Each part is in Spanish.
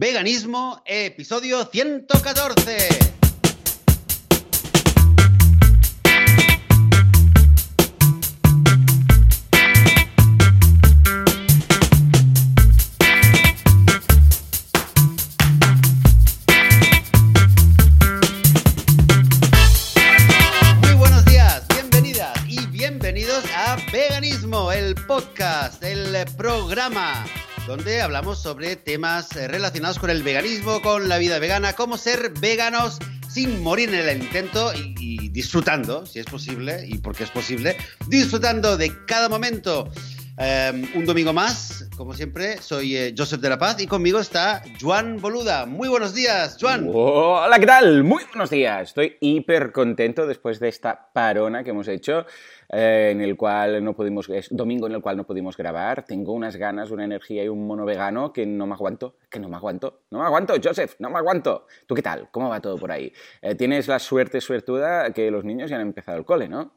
Veganismo, episodio 114. Muy buenos días, bienvenidas y bienvenidos a Veganismo, el podcast, el programa donde hablamos sobre temas eh, relacionados con el veganismo, con la vida vegana, cómo ser veganos sin morir en el intento y, disfrutando, si es posible, y porque es posible, disfrutando de cada momento. Eh, un domingo más, como siempre, soy eh, Joseph de la Paz y conmigo está Juan Boluda. Muy buenos días, Juan. Hola, ¿qué tal? Muy buenos días. Estoy hiper contento después de esta parona que hemos hecho, eh, en el cual no pudimos, es domingo en el cual no pudimos grabar. Tengo unas ganas, una energía y un mono vegano que no me aguanto, que no me aguanto, no me aguanto, Joseph, no me aguanto. ¿Tú qué tal? ¿Cómo va todo por ahí? Eh, tienes la suerte suertuda que los niños ya han empezado el cole, ¿no?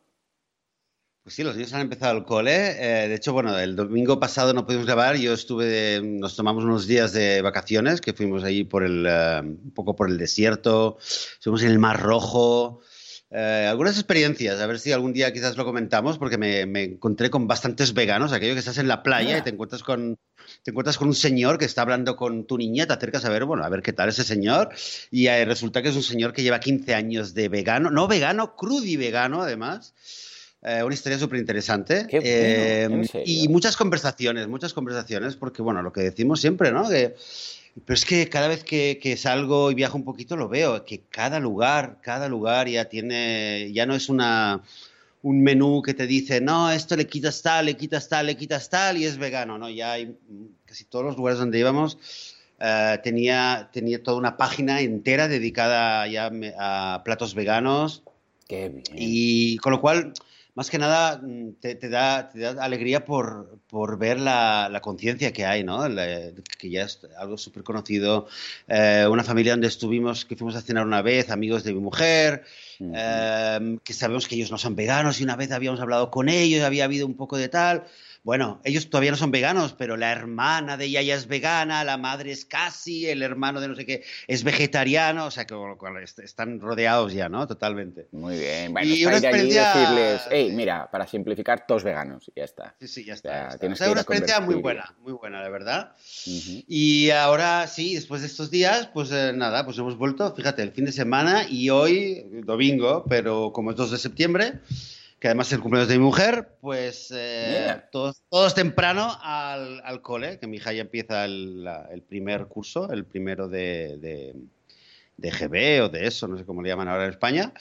Pues sí, los niños han empezado el cole. Eh, de hecho, bueno, el domingo pasado no pudimos grabar. Yo estuve, nos tomamos unos días de vacaciones, que fuimos ahí por el, un poco por el desierto, estuvimos en el Mar Rojo. Eh, algunas experiencias, a ver si algún día quizás lo comentamos, porque me, me encontré con bastantes veganos, aquello que estás en la playa y te encuentras con, te encuentras con un señor que está hablando con tu niña, te acercas a ver, bueno, a ver qué tal ese señor, y eh, resulta que es un señor que lleva 15 años de vegano, no vegano, crudi vegano además. Eh, una historia súper interesante. Qué bueno, ¿en serio? y muchas conversaciones, muchas conversaciones, porque bueno, lo que decimos siempre, ¿no? Que, pero es que cada vez que, que salgo y viajo un poquito lo veo, que cada lugar, cada lugar ya tiene, ya no es una, un menú que te dice, no, esto le quitas tal, le quitas tal, le quitas tal y es vegano, ¿no? Ya hay casi todos los lugares donde íbamos eh, tenía, tenía toda una página entera dedicada ya a platos veganos Qué bien. y con lo cual, más que nada, mm, te, te da, te da alegría por, por ver la, la conciencia que hay, ¿no? La- que ya es algo súper conocido. Eh, una familia donde estuvimos, que fuimos a cenar una vez, amigos de mi mujer, Ujú. eh, que sabemos que ellos no son veganos y una vez habíamos hablado con ellos, había habido un poco de tal. Bueno, ellos todavía no son veganos, pero la hermana de ella ya es vegana, la madre es casi, el hermano de no sé qué es vegetariano, o sea que están rodeados ya, ¿no? Totalmente. Muy bien. Bueno, Y una ir allí experiencia- decirles, hey, mira, para simplificar, todos veganos, y ya está. Sí, sí, ya está. ya está. tienes O sea, que una experiencia muy buena, muy buena, la verdad. Y ahora sí, después de estos días, pues eh, nada, pues hemos vuelto, fíjate, el fin de semana y hoy, domingo, pero como es 2 de septiembre, que además es el cumpleaños de mi mujer, pues eh, todos, todos temprano al, al cole, que mi hija ya empieza el, la- el primer curso, el primero de, de, de GB o de eso, no sé cómo le llaman ahora en España.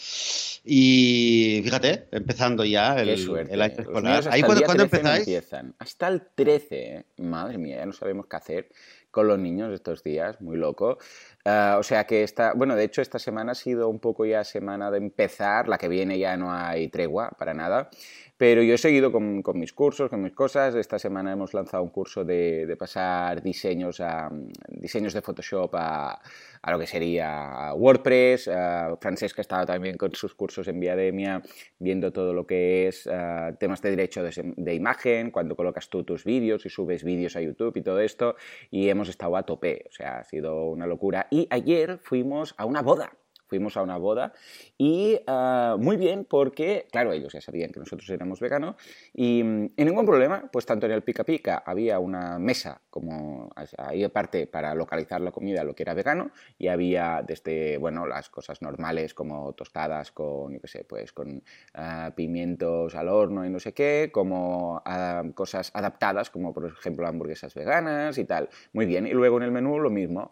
Y fíjate, empezando ya el, Qué suerte. el año escolar. ¿Ahí cuándo, día cuándo 13 no empezáis? empiezan. Hasta el 13, ¿eh? Madre mía, ya no sabemos qué hacer con los niños estos días, muy loco. Ah, o sea que esta, bueno, de hecho esta semana ha sido un poco ya semana de empezar, la que viene ya no hay tregua para nada, pero yo he seguido con, con mis cursos, con mis cosas. Esta semana hemos lanzado un curso de, de pasar diseños, a, diseños de Photoshop a, a lo que sería WordPress. Francesca estaba también con sus cursos en Viademia viendo todo lo que es ah, temas de derecho de, de imagen, cuando colocas tú tus vídeos y subes vídeos a YouTube y todo esto, y hemos estado a tope, o sea, ha sido una locura. Y ayer fuimos a una boda. Fuimos a una boda y ah, muy bien porque, claro, ellos ya sabían que nosotros éramos veganos y mm, y ningún problema, pues tanto en el Pica Pica había una mesa como ahí aparte para localizar la comida, lo que era vegano, y había desde, bueno, las cosas normales como tostadas con, yo qué sé, pues con ah, pimientos al horno y no sé qué, como ah, cosas adaptadas como por ejemplo hamburguesas veganas y tal. Muy bien, y luego en el menú lo mismo.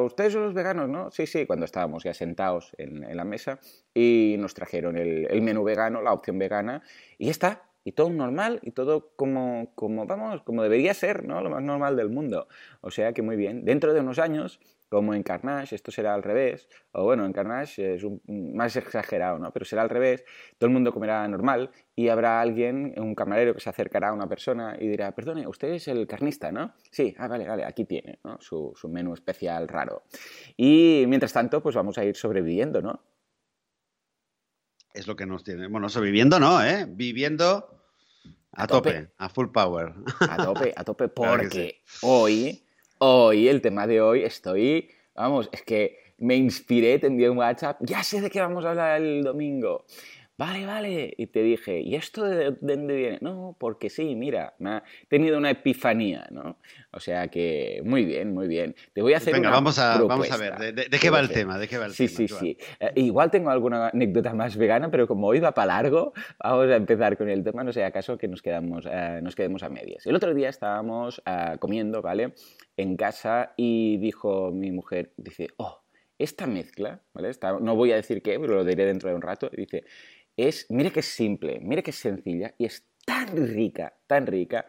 ¿Ustedes son los veganos, no? Sí, sí, cuando estábamos ya sentados en, la mesa y nos trajeron el, el menú vegano, la opción vegana, y ya está. Y todo normal y todo como, como, vamos, como debería ser, ¿no? Lo más normal del mundo. O sea que muy bien. Dentro de unos años, como en Carnage, esto será al revés, o bueno, en Carnage es un, más exagerado, ¿no? Pero será al revés, todo el mundo comerá normal y habrá alguien, un camarero que se acercará a una persona y dirá, perdone, usted es el carnista, ¿no? Sí, ah, vale, vale, aquí tiene, ¿no? Su, su menú especial raro. Y mientras tanto, pues vamos a ir sobreviviendo, ¿no? Es lo que nos tiene. Bueno, sobreviviendo no, ¿eh? Viviendo a, A tope. tope. a full power. A tope, a tope, Claro porque hoy hoy, el tema de hoy, estoy, vamos, es que me inspiré, te envié un WhatsApp, ya sé de qué vamos a hablar el domingo vale, vale. Y te dije, ¿y esto de, dónde viene? No, porque sí, mira, me ha tenido una epifanía, ¿no? O sea que, muy bien, muy bien. Te voy a hacer Venga, una vamos a, vamos a ver, ¿de, qué va el tema? ¿De qué va el sí, tema? Sí, sí, sí. Eh, igual tengo alguna anécdota más vegana, pero como hoy va para largo, vamos a empezar con el tema, no sé acaso que nos, quedamos, eh, nos quedemos a medias. El otro día estábamos eh, comiendo, ¿vale? En casa y dijo mi mujer, dice, oh, esta mezcla, ¿vale? no voy a decir qué, pero lo diré dentro de un rato, dice, es, mire que es simple, mire que es sencilla y es tan rica, tan rica.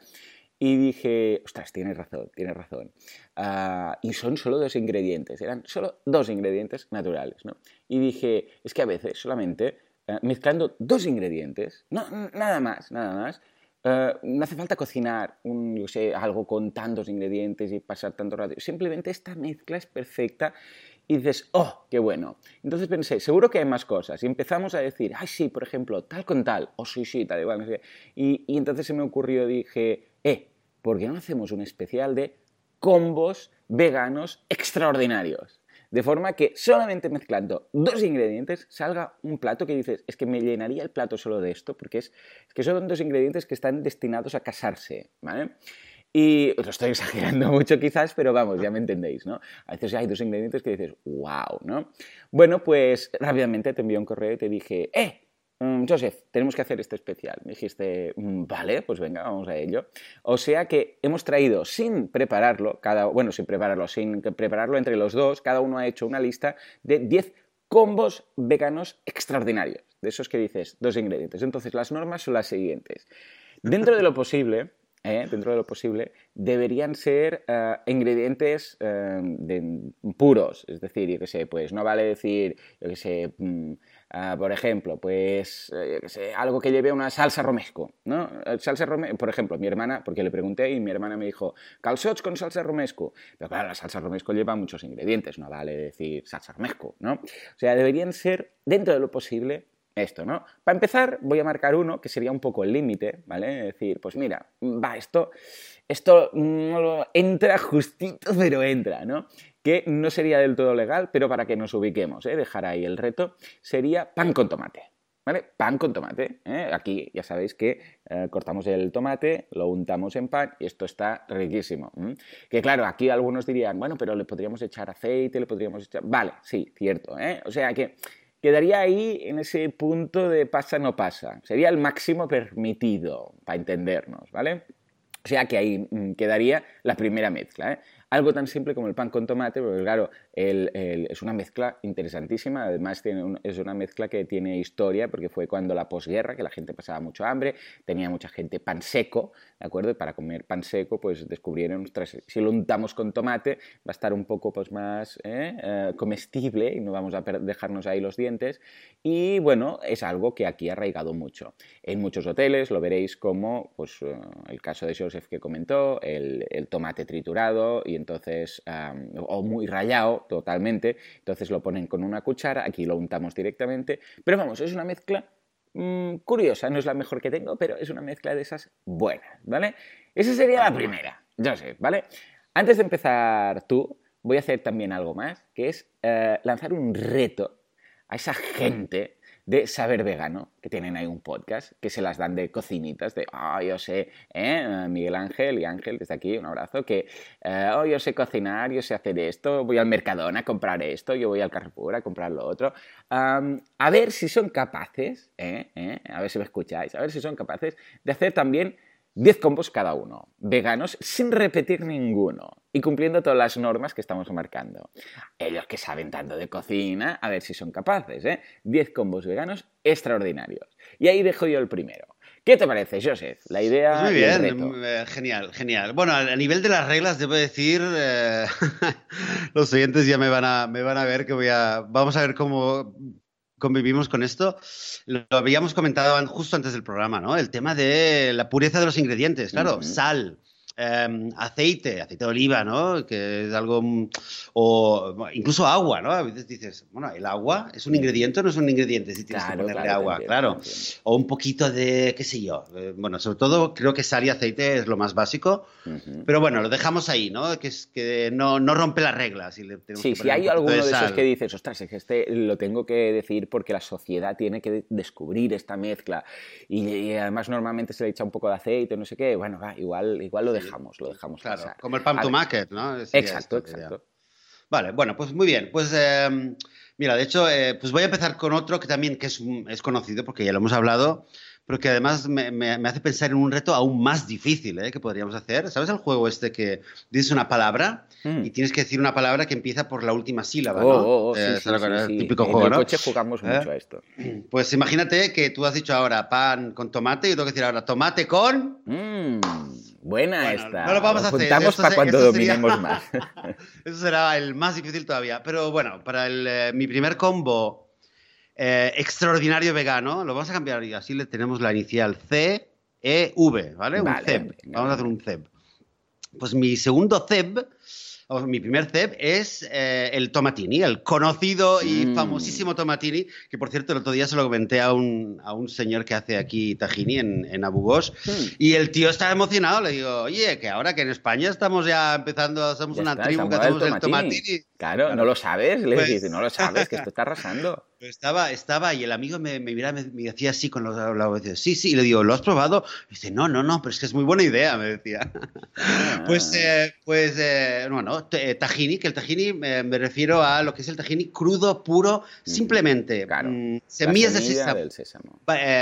Y dije, ostras, tienes razón, tienes razón. Ah, y son solo dos ingredientes, eran solo dos ingredientes naturales, ¿no? Y dije, es que a veces solamente eh, mezclando dos ingredientes, no, nada más, nada más, eh, no hace falta cocinar un, yo sé, algo con tantos ingredientes y pasar tanto rato. Simplemente esta mezcla es perfecta y dices, oh, qué bueno. Entonces pensé, seguro que hay más cosas. Y empezamos a decir, ay, sí, por ejemplo, tal con tal, o oh, sí, sí, tal igual. Y, y entonces se me ocurrió, dije, eh, ¿por qué no hacemos un especial de combos veganos extraordinarios? De forma que solamente mezclando dos ingredientes salga un plato que dices, es que me llenaría el plato solo de esto, porque es, que son dos ingredientes que están destinados a casarse, ¿vale? Y lo estoy exagerando mucho quizás, pero vamos, ya me entendéis, ¿no? A veces hay dos ingredientes que dices, wow, ¿no? Bueno, pues rápidamente te envié un correo y te dije, ¡eh! Mm, Joseph, tenemos que hacer este especial. Me dijiste, mm, vale, pues venga, vamos a ello. O sea que hemos traído sin prepararlo, cada, bueno, sin prepararlo, sin prepararlo entre los dos, cada uno ha hecho una lista de 10 combos veganos extraordinarios. De esos que dices, dos ingredientes. Entonces, las normas son las siguientes. Dentro de lo posible, ¿eh? dentro de lo posible, deberían ser eh, ingredientes eh, puros. Es decir, yo que sé, pues no vale decir, yo que sé, mm, ah, por ejemplo, pues, sé, algo que lleve una salsa romesco, ¿no? Salsa romesco, por ejemplo, mi hermana, porque le pregunté y mi hermana me dijo, calzots con salsa romesco. Pero claro, la salsa romesco lleva muchos ingredientes, no vale decir salsa romesco, ¿no? O sea, deberían ser, dentro de lo posible, esto, ¿no? Para empezar, voy a marcar uno que sería un poco el límite, ¿vale? Es decir, pues mira, va, esto, esto no entra justito, pero entra, ¿no? Que no sería del todo legal, pero para que nos ubiquemos, ¿eh? dejar ahí el reto, sería pan con tomate. ¿Vale? Pan con tomate. ¿eh? Aquí ya sabéis que eh, cortamos el tomate, lo untamos en pan y esto está riquísimo. Que claro, aquí algunos dirían, bueno, pero le podríamos echar aceite, le podríamos echar... Vale, sí, cierto. ¿eh? O sea que quedaría ahí en ese punto de pasa no pasa. Sería el máximo permitido, para entendernos, ¿vale? O sea que ahí mm, quedaría la primera mezcla. ¿eh? Algo tan simple como el pan con tomate, porque claro, es una mezcla interesantísima, además tiene es una mezcla que tiene historia, porque fue cuando la posguerra, que la gente pasaba mucho hambre, tenía mucha gente pan seco, ¿de acuerdo? Y para comer pan seco, pues descubrieron, si lo untamos con tomate, va a estar un poco pues, más ¿eh? Eh, comestible y no vamos a dejarnos ahí los dientes. Y bueno, es algo que aquí ha arraigado mucho. En muchos hoteles lo veréis como pues, eh, el caso de Joseph que comentó, el, el tomate triturado y entonces, o muy rayado totalmente, entonces lo ponen con una cuchara, aquí lo untamos directamente, pero vamos, es una mezcla mm, curiosa, no es la mejor que tengo, pero es una mezcla de esas buenas, ¿vale? Esa sería la primera, ya sé, ¿vale? Antes de empezar tú, voy a hacer también algo más, que es eh, lanzar un reto a esa gente de Saber Vegano, que tienen ahí un podcast, que se las dan de cocinitas, de, oh, yo sé, ¿eh? Miguel Ángel y Ángel, desde aquí, un abrazo, que, eh, oh, yo sé cocinar, yo sé hacer esto, voy al Mercadona a comprar esto, yo voy al Carrefour a comprar lo otro. a ver si son capaces, ¿eh? ¿eh? a ver si me escucháis, a ver si son capaces de hacer también 10 combos cada uno, veganos sin repetir ninguno y cumpliendo todas las normas que estamos marcando. Ellos que saben tanto de cocina, a ver si son capaces, ¿eh? 10 combos veganos extraordinarios. Y ahí dejo yo el primero. ¿Qué te parece, Joseph? La idea. Muy bien, eh, genial, genial. Bueno, a nivel de las reglas, debo decir, eh, los oyentes ya me van, a, me van a ver que voy a. Vamos a ver cómo convivimos con esto. Lo habíamos comentado justo antes del programa, ¿no? El tema de la pureza de los ingredientes. Claro, sal, em, aceite, aceite de oliva, ¿no? Que es algo, mm, o incluso agua, ¿no? A veces dices, bueno, el agua es un ingrediente o no es un ingrediente si tienes que ponerle agua, claro. O un poquito de, qué sé yo. Eh, bueno, sobre todo creo que sal y aceite es lo más básico, pero bueno, lo dejamos ahí, ¿no? Que es que no, no rompe las reglas. sí, si hay alguno de, esos que dices, ostras, es que este lo tengo que decir porque la sociedad tiene que descubrir esta mezcla y, además normalmente se le echa un poco de aceite, no sé qué, bueno, va, igual, igual lo dejamos, lo dejamos Claro, como el pan to market, ¿no? exacto, exacto. Vale, bueno, pues muy bien. Pues em, mira, de hecho, eh, pues voy a empezar con otro que también que es, es conocido porque ya lo hemos hablado, pero que además me, hace pensar en un reto aún más difícil ¿eh? que podríamos hacer. ¿Sabes el juego este que dices una palabra mm. y tienes que decir una palabra que empieza por la última sílaba? ¿no? Oh, oh, oh eh, sí, sí, típico juego, en el coche jugamos ¿Eh? mucho a esto. Pues imagínate que tú has dicho ahora pan con tomate y yo tengo que decir ahora tomate con... Mm, buena esta. No lo vamos a hacer. para cuando dominemos más. eso será el más difícil todavía. Pero bueno, para el, mi primer combo eh, extraordinario vegano, lo vamos a cambiar y así le tenemos la inicial C, E, V, ¿vale? Un CEB. Vamos a hacer un CEB. Pues mi segundo CEB mi primer CEP es eh, el tomatini, el conocido y mm. famosísimo tomatini, que por cierto el otro día se lo comenté a un, a un señor que hace aquí tajini en, en Abu Ghosh, mm. y el tío estaba emocionado, le digo, oye, que ahora que en España estamos ya empezando, somos una tribu que hacemos el tomatini. Claro, no lo sabes, le pues dices, no lo sabes, que esto está arrasando. Estaba, estaba y el amigo me, me miraba, me, me, decía así con los labios, sí, sí, y le digo, ¿lo has probado? Y dice, no, no, no, pero es que es muy buena idea, me decía. Pues, ah. eh, pues, eh, bueno, eh, tahini, que el tahini me refiero a lo que es el tahini crudo, puro, simplemente mm, semillas de sésamo,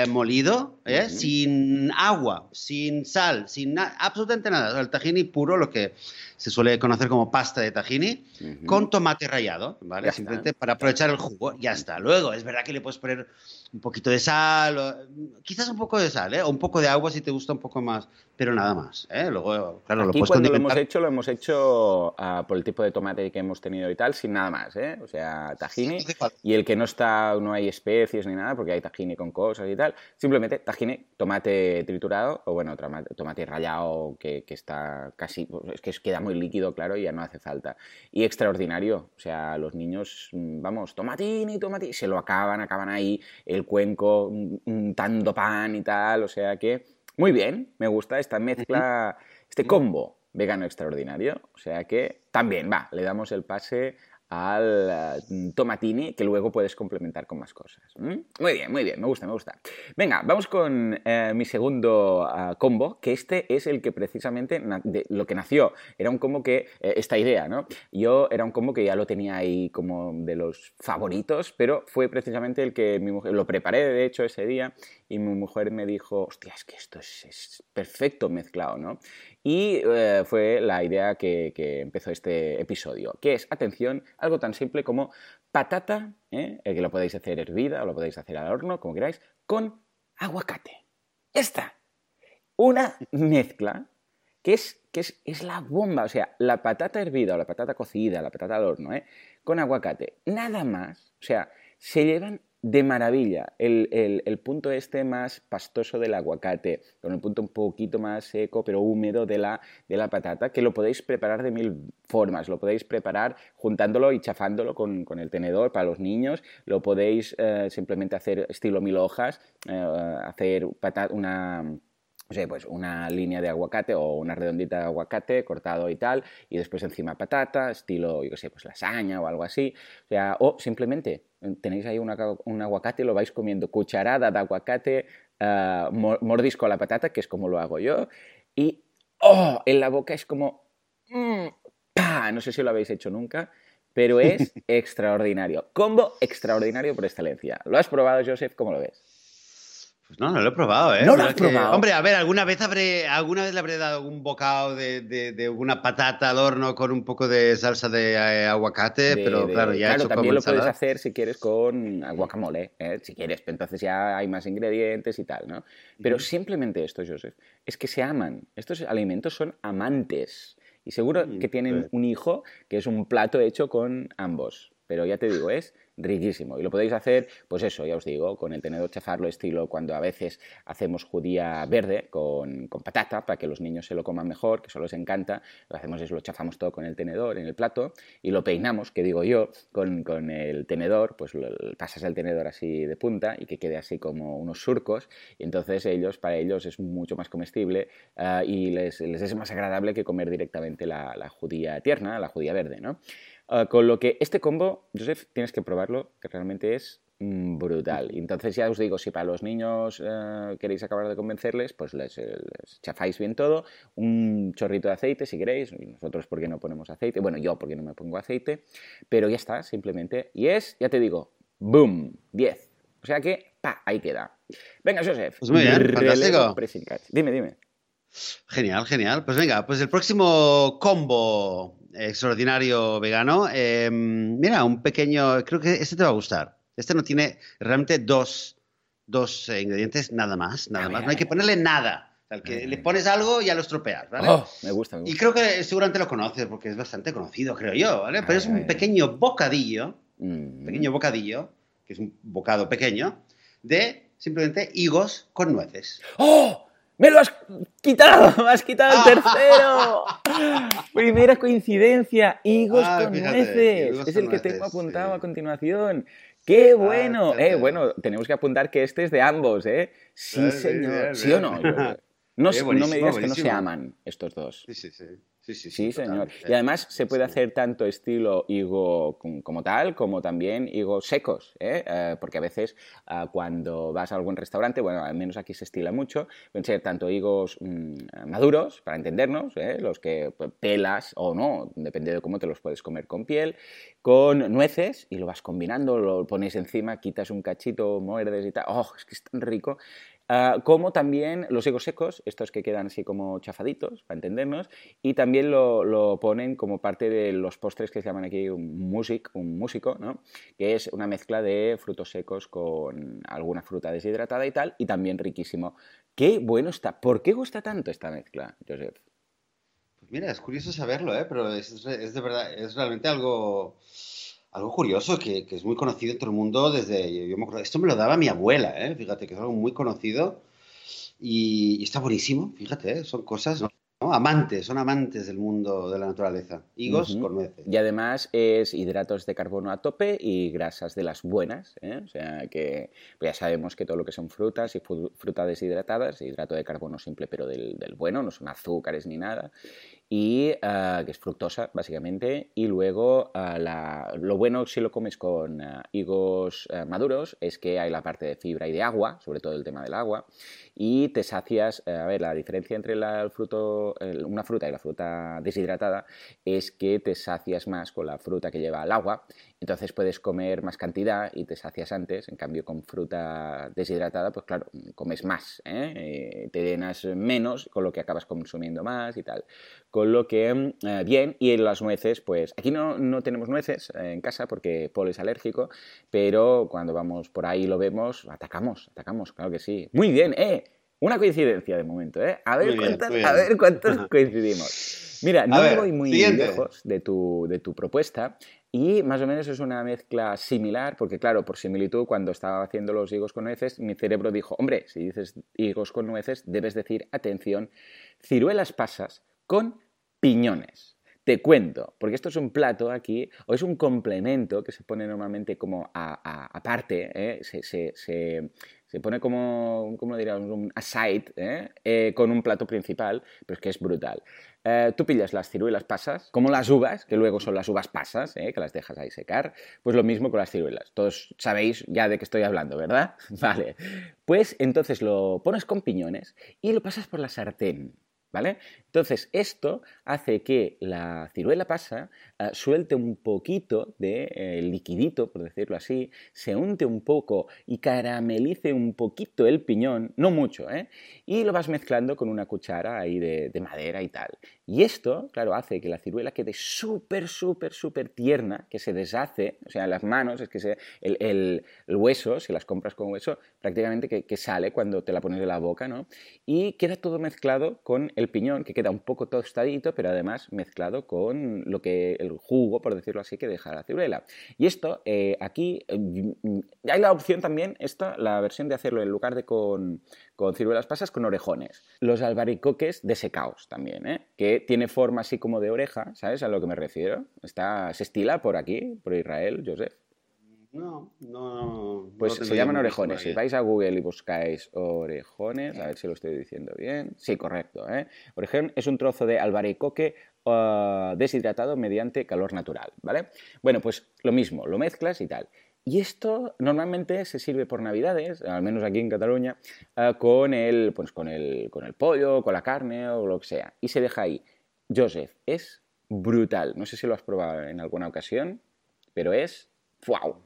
molido, sin agua, sin sal, sin absolutamente nada. El tahini puro, lo que se suele conocer como pasta de tahini, con tomate rallado, ¿vale? Simplemente para aprovechar el jugo, ya está. Luego, es verdad que le puedes poner un poquito de sal, quizás un poco de sal, ¿eh? o un poco de agua si te gusta un poco más, pero nada más. ¿eh? Luego, claro, Aquí lo puedes cuando lo hemos hecho, lo hemos hecho ah, por el tipo de tomate que hemos tenido y tal, sin nada más, ¿eh? O sea, tahini, y el que no está, no hay especies ni nada, porque hay tahini con cosas y tal, simplemente tahini, tomate triturado, o bueno, tomate, rallado que, que, está casi, es que queda muy líquido, claro, y ya no hace falta. Y extraordinario, o sea, los niños, mm, vamos, tomatini, tomatini, se lo acaban, acaban ahí, el cuenco, untando pan y tal, o sea que muy bien, me gusta esta mezcla, este combo vegano extraordinario, o sea que también va, le damos el pase al eh, tomatini que luego puedes complementar con más cosas. Muy bien, muy bien, me gusta, me gusta. Venga, vamos con eh, mi segundo ah, combo, que este es el que precisamente de lo que nació. Era un combo que, eh, esta idea, ¿no? Yo era un combo que ya lo tenía ahí como de los favoritos, pero fue precisamente el que mi mujer, lo preparé de hecho ese día y mi mujer me dijo, hostia, es que esto es, es perfecto mezclado, ¿no? Y eh, fue la idea que, empezó este episodio, que es, atención, algo tan simple como patata, ¿eh? que lo podéis hacer hervida o lo podéis hacer al horno, como queráis, con aguacate. Esta, una mezcla que es, que es, es, la bomba, o sea, la patata hervida o la patata cocida, la patata al horno, ¿eh? con aguacate, nada más, o sea, se llevan de maravilla. El, punto este más pastoso del aguacate, con el punto un poquito más seco pero húmedo de la, de la patata, que lo podéis preparar de mil formas. Lo podéis preparar juntándolo y chafándolo con, el tenedor para los niños. Lo podéis eh, simplemente hacer estilo mil hojas, eh, hacer una o sea, pues una línea de aguacate o una redondita de aguacate cortado y tal, y después encima patata, estilo, yo qué sé, pues lasaña o algo así. O sea, o simplemente tenéis ahí un aguacate y lo vais comiendo cucharada de aguacate, uh, mordisco a la patata, que es como lo hago yo, y ¡oh! En la boca es como... Mm, no sé si lo habéis hecho nunca, pero es extraordinario. Combo extraordinario por excelencia. ¿Lo has probado, Joseph? ¿Cómo lo ves? Pues no, no lo he probado, ¿eh? No lo has probado. Hombre, a ver, alguna vez habré, alguna vez le habré dado un bocado de, de, una patata al horno con un poco de salsa de eh, aguacate, pero claro, ya claro, hecho también lo puedes hacer si quieres con guacamole, ¿eh? si quieres, entonces ya hay más ingredientes y tal, ¿no? Pero simplemente esto, Joseph, es que se aman. Estos alimentos son amantes. Y seguro mm, que tienen un hijo que es un plato hecho con ambos. pero ya te digo, es riquísimo. Y lo podéis hacer, pues eso, ya os digo, con el tenedor chafarlo estilo cuando a veces hacemos judía verde con, con, patata para que los niños se lo coman mejor, que eso les encanta. Lo hacemos es lo chafamos todo con el tenedor en el plato y lo peinamos, que digo yo, con, con el tenedor, pues lo, pasas el tenedor así de punta y que quede así como unos surcos. Y entonces ellos, para ellos es mucho más comestible uh, y les, les, es más agradable que comer directamente la judía tierna, la judía verde, ¿no? Uh, con lo que este combo, Joseph, tienes que probarlo, que realmente es mm, brutal. Entonces ya os digo, si para los niños uh, queréis acabar de convencerles, pues les, les, chafáis bien todo, un chorrito de aceite si queréis, y nosotros porque no ponemos aceite, bueno, yo porque no me pongo aceite, pero ya está, simplemente. Y es, ya te digo, boom, 10. O sea que, pa, ahí queda. Venga, Joseph. Pues muy bien, fantástico. Dime, dime. Genial, genial. Pues venga, pues el próximo combo extraordinario vegano. Eh, mira, un pequeño, creo que este te va a gustar. Este no tiene realmente dos, dos eh, ingredientes, nada más, nada más. No hay que ponerle nada. O sea, que le pones algo y ya lo estropeas, ¿vale? Oh, me gusta, me gusta. Y creo que seguramente lo conoces porque es bastante conocido, creo yo, ¿vale? Pero es un pequeño bocadillo, Mm. pequeño bocadillo, que es un bocado pequeño, de simplemente higos con nueces. ¡Oh! ¡Me lo has quitado! ¡Me has quitado el tercero! Primera coincidencia, higos Ah, con fíjate, nueces. higos es el que tengo apuntado sí. a continuación. ¡Qué bueno! fíjate. eh, bueno, tenemos que apuntar que este es de ambos, ¿eh? Sí, Ah, sí, señor. ¿Sí o no? No, no me digas que no se aman estos dos. Sí, sí, sí. Sí, sí, Sí, total. señor. Sí. Y además se puede Sí. hacer tanto estilo higo com- como tal, como también higos secos, ¿eh? Eh, porque a veces ah, cuando vas a algún restaurante, bueno, al menos aquí se estila mucho, pueden ser tanto higos mm, maduros, para entendernos, ¿eh? los que pues, pelas o no, depende de cómo te los puedes comer con piel, con nueces y lo vas combinando, lo pones encima, quitas un cachito, muerdes y tal. ¡Oh, es que es tan rico! Ah, como también los higos secos, estos que quedan así como chafaditos, para entendernos, y también lo, lo ponen como parte de los postres que se llaman aquí un music, un músico, ¿no? que es una mezcla de frutos secos con alguna fruta deshidratada y tal, y también riquísimo. ¡Qué bueno está! ¿Por qué gusta tanto esta mezcla, Joseph? Pues mira, es curioso saberlo, ¿eh? Pero es, es- de verdad, es realmente algo, algo curioso que, que es muy conocido en todo el mundo desde, yo, me acuerdo, esto me lo daba mi abuela, ¿eh? Fíjate que es algo muy conocido y, y está buenísimo, fíjate, ¿eh? Son cosas, ¿no? Amantes, son amantes del mundo de la naturaleza. Higos con nueces. Y además es hidratos de carbono a tope y grasas de las buenas, ¿eh? O sea que pues ya sabemos que todo lo que son frutas y frutas deshidratadas, hidrato de carbono simple pero del, del bueno, no son azúcares ni nada, y ah, que es fructosa básicamente, y luego ah, la- lo bueno si lo comes con ah, higos maduros es que hay la parte de fibra y de agua, sobre todo el tema del agua, y te sacias, eh, a ver, la diferencia entre el fruto, una fruta y la fruta deshidratada es que te sacias más con la fruta que lleva el agua, entonces puedes comer más cantidad y te sacias antes, en cambio con fruta deshidratada, pues claro, comes más, ¿eh? Eh, te llenas menos, con lo que acabas consumiendo más y tal. Con lo que, eh, bien, y en las nueces, pues aquí no, no tenemos nueces eh, en casa porque Paul es alérgico, pero cuando vamos por ahí y lo vemos, atacamos, atacamos, claro que sí. Muy bien, ¿eh? Una coincidencia de momento, ¿eh? A ver, bien, cuántas, a ver cuántos coincidimos. Mira, no ver, voy muy siguiente. lejos de tu, de tu propuesta y más o menos es una mezcla similar, porque claro, por similitud, cuando estaba haciendo los higos con nueces, mi cerebro dijo, hombre, si dices higos con nueces, debes decir, atención, ciruelas pasas con piñones. Te cuento, porque esto es un plato aquí, o es un complemento que se pone normalmente como aparte, ¿eh? se, se- se- pone como, ¿cómo? Un aside, ¿eh? Eh, con un plato principal, pero es que es brutal. Eh, tú pillas las ciruelas pasas, como las uvas, que luego son las uvas pasas, ¿eh? que las dejas ahí secar, pues lo mismo con las ciruelas. Todos sabéis ya de qué estoy hablando, ¿verdad? Vale. Pues entonces lo pones con piñones y lo pasas por la sartén. ¿Vale? Entonces, esto hace que la ciruela pasa eh, suelte un poquito de eh, liquidito, por decirlo así, se unte un poco y caramelice un poquito el piñón, no mucho, ¿eh? Y lo vas mezclando con una cuchara ahí de, de madera y tal. Y esto, claro, hace que la ciruela quede súper, súper, súper tierna, que se deshace, o sea, las manos, es que se, el hueso, si las compras con hueso, prácticamente que, que sale cuando te la pones de la boca, ¿no? Y queda todo mezclado con el piñón, que queda un poco tostadito, pero además mezclado con lo que el jugo, por decirlo así, que deja la ciruela. Y esto, eh, aquí, eh, hay la opción también, esta, la versión de hacerlo en lugar de con, con ciruelas pasas, con orejones. Los albaricoques desecados también, ¿eh? que tiene forma así como de oreja, ¿sabes a lo que me refiero? Está, se estila por aquí, por Israel, Joseph. No, no. Pues se llaman orejones. Si vais a Google y buscáis orejones, a ver si lo estoy diciendo bien. Sí, correcto. ¿eh? Orejón es un trozo de albaricoque uh, deshidratado mediante calor natural, ¿vale? Bueno, pues lo mismo, lo mezclas y tal. Y esto normalmente se sirve por Navidades, al menos aquí en Cataluña, uh, con, el, pues con, el, con el pollo, con la carne o lo que sea. Y se deja ahí. Joseph, es brutal. No sé si lo has probado en alguna ocasión, pero es ¡wow!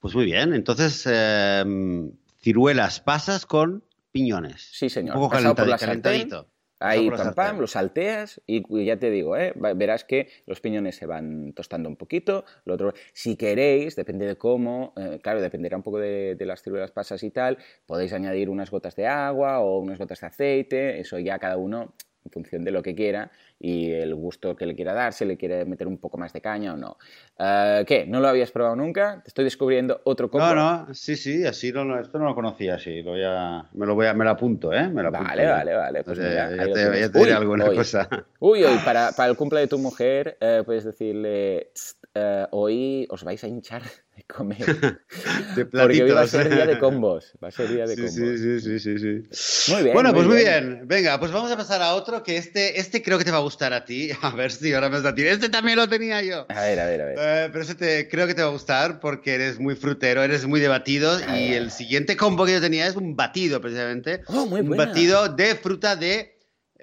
Pues muy bien, entonces em, ciruelas pasas con piñones. Sí, señor. Un poco calentadito. Ahí, pam, pam, lo salteas y ya te digo, ¿eh? verás que los piñones se van tostando un poquito. Lo otro, si queréis, depende de cómo, eh, claro, dependerá un poco de, de, las ciruelas pasas y tal, podéis añadir unas gotas de agua o unas gotas de aceite, eso ya cada uno en función de lo que quiera y el gusto que le quiera dar, si le quiere meter un poco más de caña o no. Uh, ¿Qué? ¿No lo habías probado nunca? Te estoy descubriendo otro combo. No, no, sí, sí, así no, esto no lo conocía, sí, lo voy a, me lo voy a, me lo apunto, ¿eh? Me lo apunto, vale, vale, vale, pues ya, ya, te, ya te diré alguna cosa. Uy, uy, para, para el cumple de tu mujer eh, puedes decirle, uh, hoy os vais a hinchar de comer. de Porque hoy va a ser día de combos. Va a ser día de sí, combos. Sí, sí, sí, sí, sí. Muy bien. Bueno, muy pues muy bien. bien. Venga, pues vamos a pasar a otro que este, este creo que te va a gustar a ti. A ver si ahora me vas a decir, este también lo tenía yo. A ver, a ver, a ver. Eh, pero este te, creo que te va a gustar porque eres muy frutero, eres muy debatido Ah. y el siguiente combo que yo tenía es un batido precisamente. Oh, muy un batido de fruta de...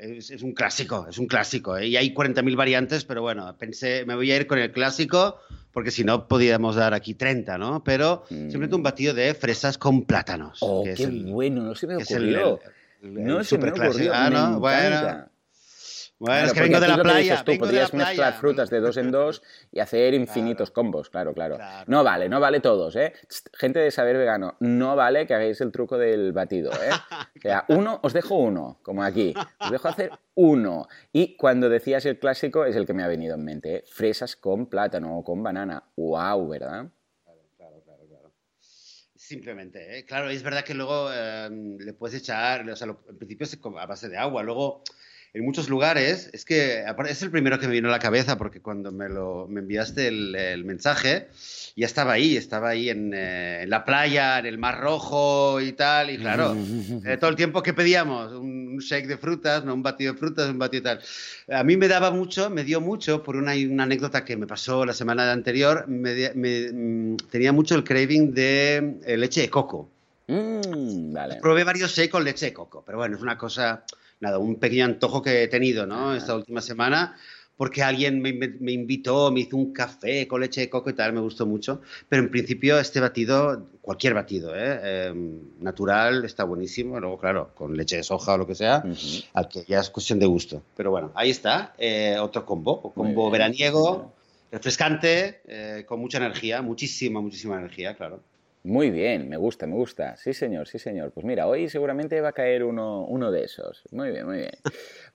Es, es un clásico, es un clásico. ¿eh? Y hay 40.000 variantes, pero bueno, pensé, me voy a ir con el clásico porque si no podíamos dar aquí 30, ¿no? Pero Mm. simplemente un batido de fresas con plátanos. Oh, qué el- bueno, no se me ocurrió. el- el no se me ocurrió. Ah, ¿no? Bueno. Bueno, es que vengo de la playa. tú, podrías mezclar frutas de dos en dos y hacer infinitos combos, claro, claro. No vale, no vale todos, ¿eh? Gente de saber vegano, no vale que hagáis el truco del batido, ¿eh? O sea, uno, os dejo uno, como aquí. Os dejo hacer uno. Y cuando decías el clásico, es el que me ha venido en mente, ¿eh? Fresas con plátano o con banana. ¡Wow! ¿Verdad? Claro, claro, claro. Simplemente, ¿eh? claro, es verdad que luego eh, le puedes echar, o sea, lo- en principio es como a base de agua, luego en muchos lugares, es que es el primero que me vino a la cabeza porque cuando me, lo, me enviaste el, el mensaje, ya estaba ahí, estaba ahí en, eh, en la playa, en el Mar Rojo y tal, y claro, eh, todo el tiempo que pedíamos, un shake de frutas, no un batido de frutas, un batido tal. A mí me daba mucho, me dio mucho, por una, una anécdota que me pasó la semana anterior, me, me, mm, tenía mucho el craving de eh, leche de coco. Mm, vale. Probé varios shakes con leche de coco, pero bueno, es una cosa, nada, un pequeño antojo que he tenido, ¿no? Esta última semana, porque alguien me, me- me invitó, me hizo un café con leche de coco y tal, me gustó mucho. Pero en principio este batido, cualquier batido, ¿eh? Eh, natural, está buenísimo. Luego, claro, con leche de soja o lo que sea, Ujú. al que ya es cuestión de gusto. Pero bueno, ahí está, eh, otro combo, combo veraniego, refrescante, eh, con mucha energía, muchísima, muchísima energía, claro. Muy bien, me gusta, me gusta. Sí, señor, sí, señor. Pues mira, hoy seguramente va a caer uno, uno de esos. Muy bien, muy bien.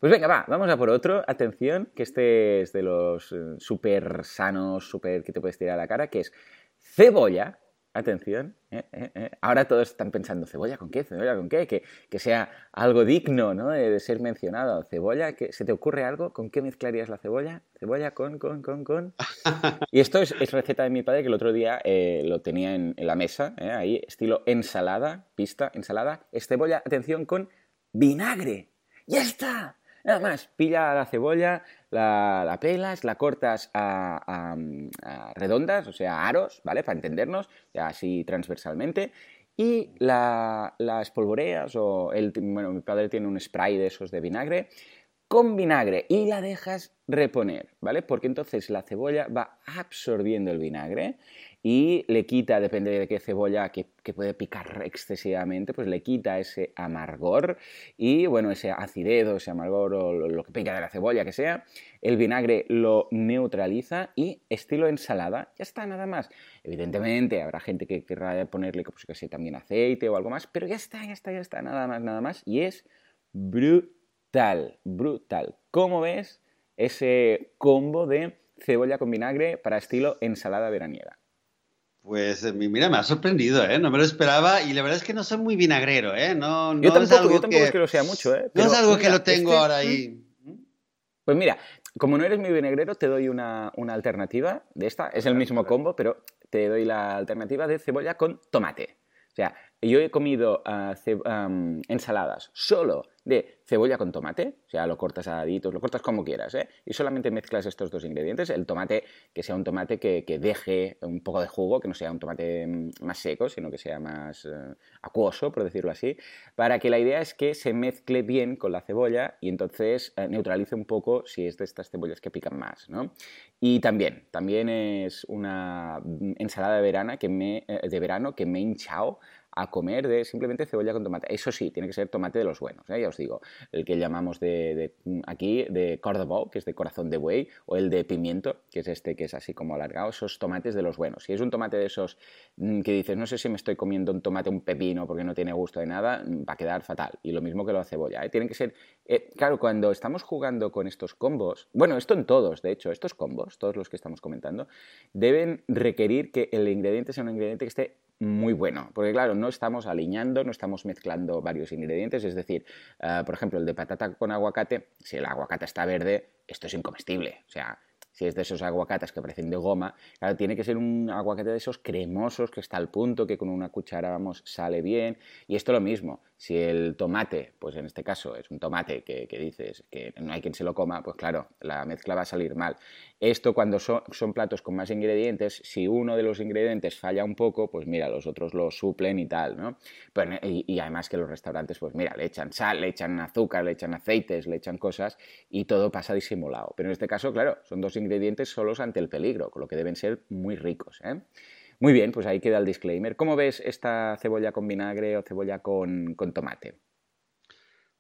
Pues venga, va, vamos a por otro. Atención, que este es de los eh, súper sanos, súper que te puedes tirar a la cara, que es cebolla. Atención, eh, eh, eh. ahora todos están pensando, ¿cebolla con qué? ¿Cebolla con qué? Que, que sea algo digno ¿no? de, de ser mencionado. ¿Cebolla? ¿Qué- ¿Se te ocurre algo? ¿Con qué mezclarías la cebolla? ¿Cebolla con, con, con, con? Y esto es, es receta de mi padre que el otro día eh, lo tenía en, en la mesa, eh, ahí, estilo ensalada, pista, ensalada. Es cebolla, atención, con vinagre. ¡Ya está! Nada más, pilla la cebolla, la, la pelas, la cortas a, redondas, o sea, aros, ¿vale? Para entendernos, así transversalmente. Y la, la espolvoreas, o bueno, mi padre tiene un spray de esos de vinagre, con vinagre y la dejas reponer, ¿vale? Porque entonces la cebolla va absorbiendo el vinagre y le quita, depende de qué cebolla que, puede picar excesivamente, pues le quita ese amargor y, bueno, ese acidez o ese amargor o lo, que pica de la cebolla que sea, el vinagre lo neutraliza y estilo ensalada, ya está, nada más. Evidentemente habrá gente que querrá ponerle, pues que también aceite o algo más, pero ya está, ya está, ya está, nada más, nada más. Y es brutal, brutal. ¿Cómo ves ese combo de cebolla con vinagre para estilo ensalada veraniega. Pues eh, mira, me ha sorprendido, ¿eh? No me lo esperaba y la verdad es que no soy muy vinagrero, ¿eh? No, yo tampoco, es algo yo tampoco que, es que lo sea mucho, ¿eh? no es algo que lo tengo este ahora ahí. Pues mira, como no eres muy vinagrero, te doy una, una alternativa de esta. Es el mismo combo, pero te doy la alternativa de cebolla con tomate. O sea, yo he comido uh, ensaladas solo de cebolla con tomate, o sea, lo cortas a daditos, lo cortas como quieras, ¿eh? y solamente mezclas estos dos ingredientes, el tomate que sea un tomate que, deje un poco de jugo, que no sea un tomate mm, más seco, sino que sea más eh, acuoso, por decirlo así, para que la idea es que se mezcle bien con la cebolla y entonces eh, neutralice un poco si es de estas cebollas que pican más, ¿no? Y también, también es una mm, ensalada de, verano que me, eh, de verano que me he hinchado a comer de simplemente cebolla con tomate. Eso sí, tiene que ser tomate de los buenos, ¿eh? ya os digo. El que llamamos de, aquí de cordobó, que es de corazón de buey, o el de pimiento, que es este que es así como alargado, esos tomates de los buenos. Si es un tomate de esos mm, que dices, no sé si me estoy comiendo un tomate, un pepino, porque no tiene gusto de nada, mm, va a quedar fatal. Y lo mismo que la cebolla. ¿eh? Tienen que ser, eh, claro, cuando estamos jugando con estos combos, bueno, esto en todos, de hecho, estos combos, todos los que estamos comentando, deben requerir que el ingrediente sea un ingrediente que esté muy bueno, porque claro, no estamos aliñando, no estamos mezclando varios ingredientes, es decir, eh, por ejemplo, el de patata con aguacate, si el aguacate está verde, esto es incomestible, o sea, si es de esos aguacates que parecen de goma, claro, tiene que ser un aguacate de esos cremosos que está al punto, que con una cuchara, vamos, sale bien. Y esto lo mismo, si el tomate, pues en este caso es un tomate que, dices que no hay quien se lo coma, pues claro, la mezcla va a salir mal. Esto cuando son, platos con más ingredientes, si uno de los ingredientes falla un poco, pues mira, los otros lo suplen y tal, ¿no? y, y, además que los restaurantes, pues mira, le echan sal, le echan azúcar, le echan aceites, le echan cosas y todo pasa disimulado. Pero en este caso, claro, son dos ingredientes ingredientes solos ante el peligro, con lo que deben ser muy ricos. ¿eh? Muy bien, pues ahí queda el disclaimer. ¿Cómo ves esta cebolla con vinagre o cebolla con, con tomate?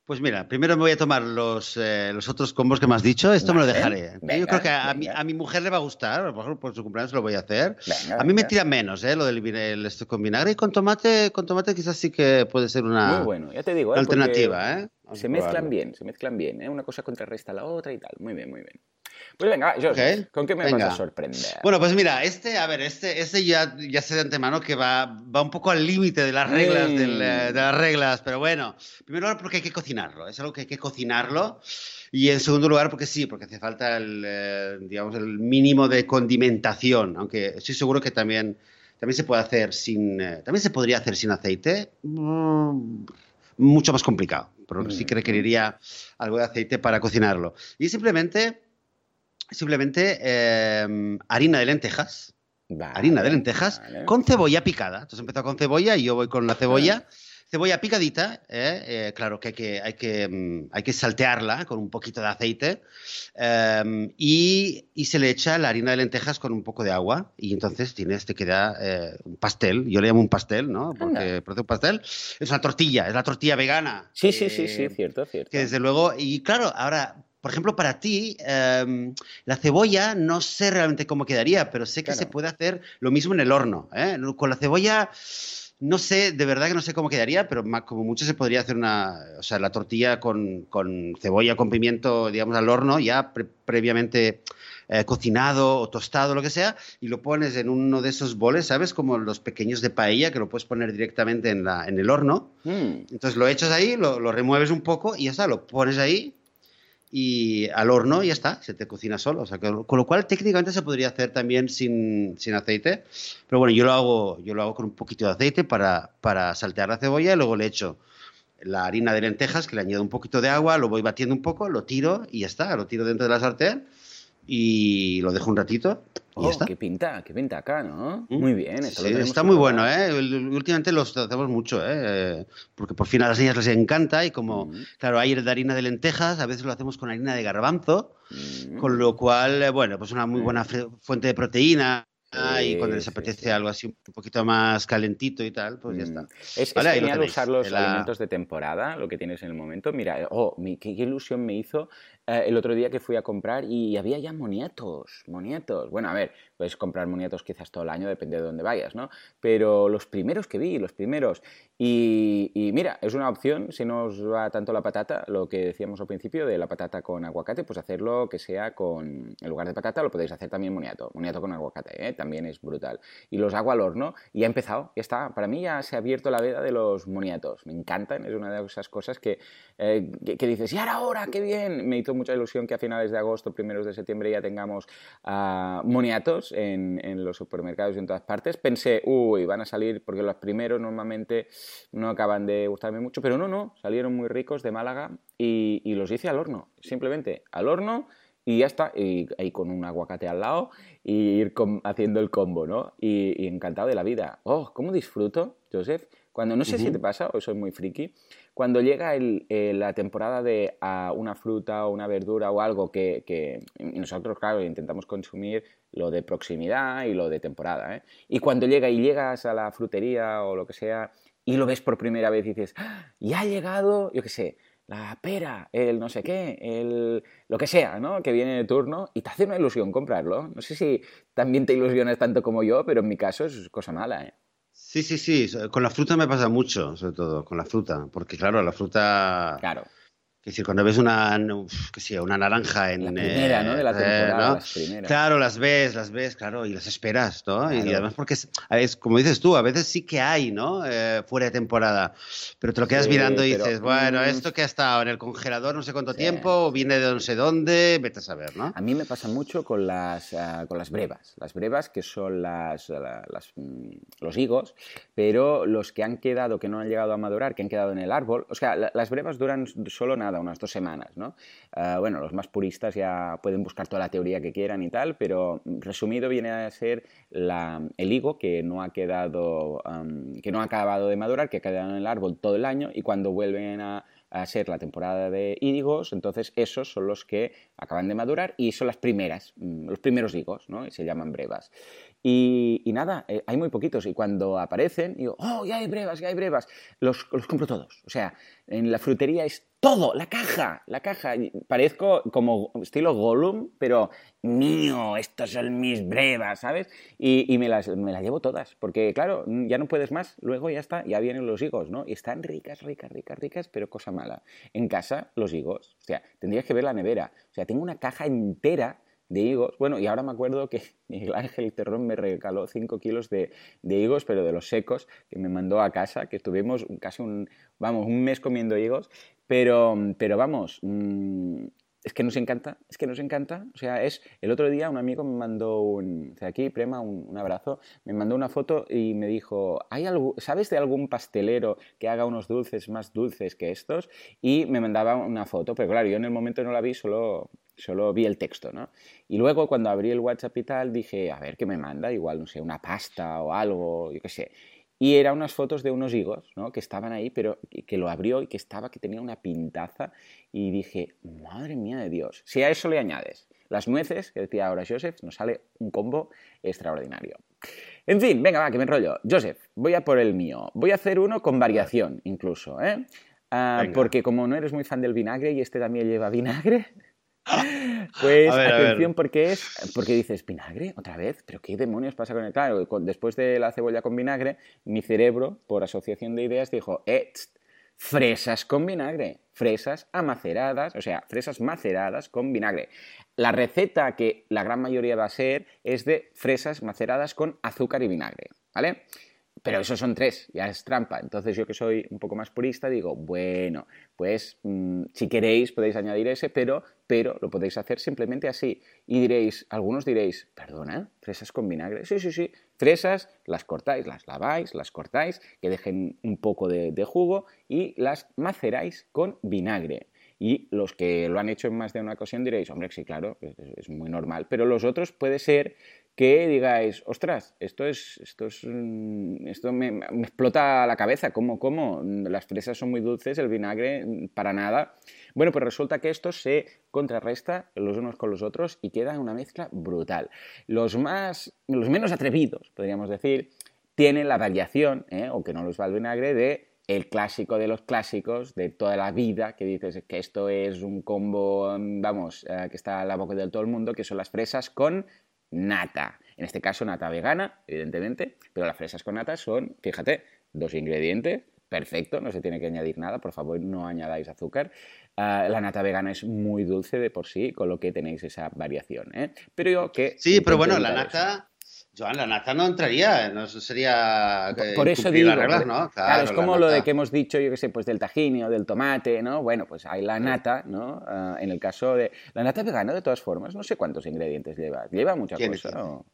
Pues mira, primero me voy a tomar los, eh, los otros combos que me has dicho. Esto me lo dejaré. Yo creo que a mi, a mi, mujer le va a gustar. A lo mejor por su cumpleaños lo voy a hacer. a mí me tira menos, ¿eh? Lo del esto con vinagre. Y con tomate, con tomate quizás sí que puede ser una, Muy bueno, ya te digo, ¿eh? alternativa, ¿eh? Se mezclan bien, se mezclan bien. Una cosa contrarresta a la otra y tal. Muy bien, muy bien. Pues venga, Joseph, ¿con qué me vas a sorprender? Bueno, pues mira, este, a ver, este, este ya, ya sé de antemano que va, va un poco al límite de las reglas, eh, de las reglas, pero bueno, primero porque hay que cocinarlo, es algo que hay que cocinarlo. Y en segundo lugar, porque sí, porque hace falta el, eh, digamos, el mínimo de condimentación, aunque estoy seguro que también, también se puede hacer sin, eh, también se podría hacer sin aceite, mm, mucho más complicado, pero sí que mm. requeriría algo de aceite para cocinarlo. Y simplemente simplemente em, harina de lentejas. harina de lentejas con cebolla picada. Entonces empezó con cebolla y yo voy con la cebolla. Cebolla picadita, ¿eh? Eh, claro que hay que, hay, que, mm, hay que saltearla con un poquito de aceite em, y, se le echa la harina de lentejas con un poco de agua y entonces tienes, te queda eh, un pastel, yo le llamo un pastel, ¿no? Porque parece un pastel, es una tortilla, es la tortilla vegana. Sí, sí, sí, sí, cierto, cierto. Que desde luego, y claro, ahora por ejemplo, para ti, em, la cebolla no sé realmente cómo quedaría, pero sé que se puede hacer lo mismo en el horno. ¿eh? Con la cebolla, no sé, de verdad que no sé cómo quedaría, pero como mucho se podría hacer una, o sea, la tortilla con, cebolla, con pimiento, digamos, al horno, ya previamente eh, cocinado o tostado, lo que sea, y lo pones en uno de esos boles, ¿sabes? Como los pequeños de paella, que lo puedes poner directamente en, la, en el horno. Mm. Entonces lo echas ahí, lo, lo remueves un poco y ya está, lo pones ahí y al horno y ya está, se te cocina solo. Con lo cual técnicamente se podría hacer también sin, sin, aceite, pero bueno, yo lo hago, yo lo hago con un poquito de aceite para, para saltear la cebolla y luego le echo la harina de lentejas, que le añado un poquito de agua, lo voy batiendo un poco, lo tiro y ya está, lo tiro dentro de la sartén y lo dejo un ratito y oh, está. Qué pinta, qué pinta acá, ¿no? Mm. Muy bien. está muy bueno, ¿eh? Últimamente los hacemos mucho, ¿eh? Porque por fin a las niñas les encanta y como, mm. claro, hay de harina de lentejas, a veces lo hacemos con harina de garbanzo, mm. con lo cual, eh, bueno, pues una muy buena fuente de proteína y cuando les apetece algo así un poquito más calentito y tal, pues ya está. Es, Vale, es lo genial usar los La- alimentos de temporada, lo que tienes en el momento. Mira, oh, mi- qué ilusión me hizo eh, el otro día que fui a comprar y había ya moniatos, moniatos. Bueno, a ver, puedes comprar moniatos quizás todo el año, depende de dónde vayas, ¿no? Pero los primeros que vi, los primeros. Y, y mira, es una opción, si no os va tanto la patata, lo que decíamos al principio de la patata con aguacate, pues hacerlo que sea con, en lugar de patata, lo podéis hacer también moniato, moniato con aguacate, ¿eh? también es brutal. Y los hago al horno y ha empezado, ya está. Para mí ya se ha abierto la veda de los moniatos, me encantan, es una de esas cosas que, eh, que, que dices, y ahora, ahora, qué bien. Me hizo mucha ilusión que a finales de agosto, primeros de septiembre ya tengamos ah, moniatos en, en los supermercados y en todas partes. Pensé, uy, van a salir, porque los primeros normalmente no acaban de gustarme mucho, pero no, no, salieron muy ricos de Málaga y, y los hice al horno, simplemente al horno y ya está, y ahí con un aguacate al lado y ir haciendo el combo, ¿no? Y, y encantado de la vida. Oh, ¿cómo disfruto, Joseph? Cuando, no sé si te pasa, o soy muy friki, cuando llega el- eh, la temporada de ah, una fruta o una verdura o algo que, nosotros, claro, intentamos consumir lo de proximidad y lo de temporada, ¿eh? Y cuando llega y llegas a la frutería o lo que sea y lo ves por primera vez y dices, ¡Ah! ya ha llegado, yo qué sé, la pera, el no sé qué, el lo que sea, ¿no? Que viene de turno y te hace una ilusión comprarlo. No sé si también te ilusionas tanto como yo, pero en mi caso es cosa mala, ¿eh? Sí, sí, sí. Con la fruta me pasa mucho, sobre todo, con la fruta. Porque, claro, la fruta. Claro. Es decir, cuando ves una, uf, qué sé, una naranja en. La primera, ¿no? De la eh, temporada, ¿no? las primeras. Claro, las ves, las ves, claro, y las esperas, ¿no? Y Claro. además porque, es, veces, como dices tú, a veces sí que hay, ¿no? Eh, fuera de temporada. Pero te lo quedas Sí, mirando y pero, dices, bueno, mm, esto que ha estado en el congelador no sé cuánto Sí. tiempo, o viene de no sé dónde, vete a saber, ¿no? A mí me pasa mucho con las, ah, con las brevas. Las brevas, que son las, la- las, mm, los higos, pero los que han quedado, que no han llegado a madurar, que han quedado en el árbol. O sea, la- las brevas duran solo nada, unas dos semanas, ¿no? Ah, bueno, los más puristas ya pueden buscar toda la teoría que quieran y tal, pero mm, resumido viene a ser el higo que no ha quedado, que no ha acabado de madurar, que ha quedado en el árbol todo el año y cuando vuelven a a ser la temporada de higos, entonces esos son los que acaban de madurar y son las primeras, mm, los primeros higos, ¿no? Y se llaman brevas. Y, y nada, eh, hay muy poquitos y cuando aparecen, digo, oh, ya hay brevas, ya hay brevas, los, los compro todos. O sea, en la frutería es todo, la caja, la caja. Parezco como estilo Gollum, pero mío, estos son mis brevas, ¿sabes? Y, y me, las, me las llevo todas, porque claro, ya no puedes más, luego ya está, ya vienen los higos, ¿no? Y están ricas, ricas, ricas, ricas, pero cosa mala. En casa, los higos, o sea, tendrías que ver la nevera. O sea, tengo una caja entera de higos. Bueno, y ahora me acuerdo que Miguel Ángel Terrón me regaló 5 kilos de, de higos, pero de los secos, que me mandó a casa, que estuvimos casi un, vamos, un mes comiendo higos. Pero, pero vamos, mm, es que nos encanta, es que nos encanta. O sea, es el otro día un amigo me mandó un, o sea, aquí, Prema, un, un abrazo, me mandó una foto y me dijo, ¿Hay algo, ¿sabes de algún pastelero que haga unos dulces más dulces que estos? Y me mandaba una foto, pero claro, yo en el momento no la vi, solo, solo vi el texto, ¿no? Y luego cuando abrí el WhatsApp y tal, dije, a ver qué me manda, igual, no sé, una pasta o algo, yo qué sé. Y eran unas fotos de unos higos, ¿no? Que estaban ahí, pero que lo abrió y que estaba, que tenía una pintaza. Y dije, madre mía de Dios. Si a eso le añades las nueces, que decía ahora Joseph, nos sale un combo extraordinario. En fin, venga, va, que me enrollo. Joseph, voy a por el mío. Voy a hacer uno con variación, incluso, ¿eh? Ah, porque como no eres muy fan del vinagre y este también lleva vinagre, pues ver. atención porque es porque dices vinagre otra vez, pero qué demonios pasa con el claro, con- después de la cebolla con vinagre, mi cerebro por asociación de ideas dijo, eh, tst, fresas con vinagre, fresas amaceradas, o sea, fresas maceradas con vinagre. La receta que la gran mayoría va a ser es de fresas maceradas con azúcar y vinagre, ¿vale? Pero esos son tres, ya es trampa. Entonces yo que soy un poco más purista digo, bueno, pues mm, si queréis podéis añadir ese, pero, pero lo podéis hacer simplemente así. Y diréis, algunos diréis, perdona, fresas con vinagre. Sí, sí, sí. Fresas las cortáis, las laváis, las cortáis, que dejen un poco de, de jugo y las maceráis con vinagre. Y los que lo han hecho en más de una ocasión diréis, hombre, sí, claro, es, es muy normal. Pero los otros puede ser que digáis, ostras, esto es, esto es, esto me, explota la cabeza, ¿cómo, cómo? Las fresas son muy dulces, el vinagre para nada. Bueno, pues resulta que esto se contrarresta los unos con los otros y queda una mezcla brutal. Los más, los menos atrevidos, podríamos decir, tienen la variación, ¿eh? o que no los va el vinagre, de el clásico de los clásicos de toda la vida, que dices que esto es un combo, vamos, eh, que está a la boca de todo el mundo, que son las fresas con nata. En este caso, nata vegana, evidentemente, pero las fresas con nata son, fíjate, dos ingredientes, perfecto, no se tiene que añadir nada, por favor no añadáis azúcar. Ah, la nata vegana es muy dulce de por sí, con lo que tenéis esa variación. ¿eh? Pero yo que... Sí, pero bueno, la nata... Joan, la nata no entraría, no sería. Por, eso digo. ¿no? Claro, es como lo de que hemos dicho, yo qué sé, pues del tajín o del tomate, ¿no? Bueno, pues hay la nata, ¿no? Ah, en el caso de. La nata vegana, de todas formas, no sé cuántos ingredientes lleva. Lleva muchas cosas, ¿no?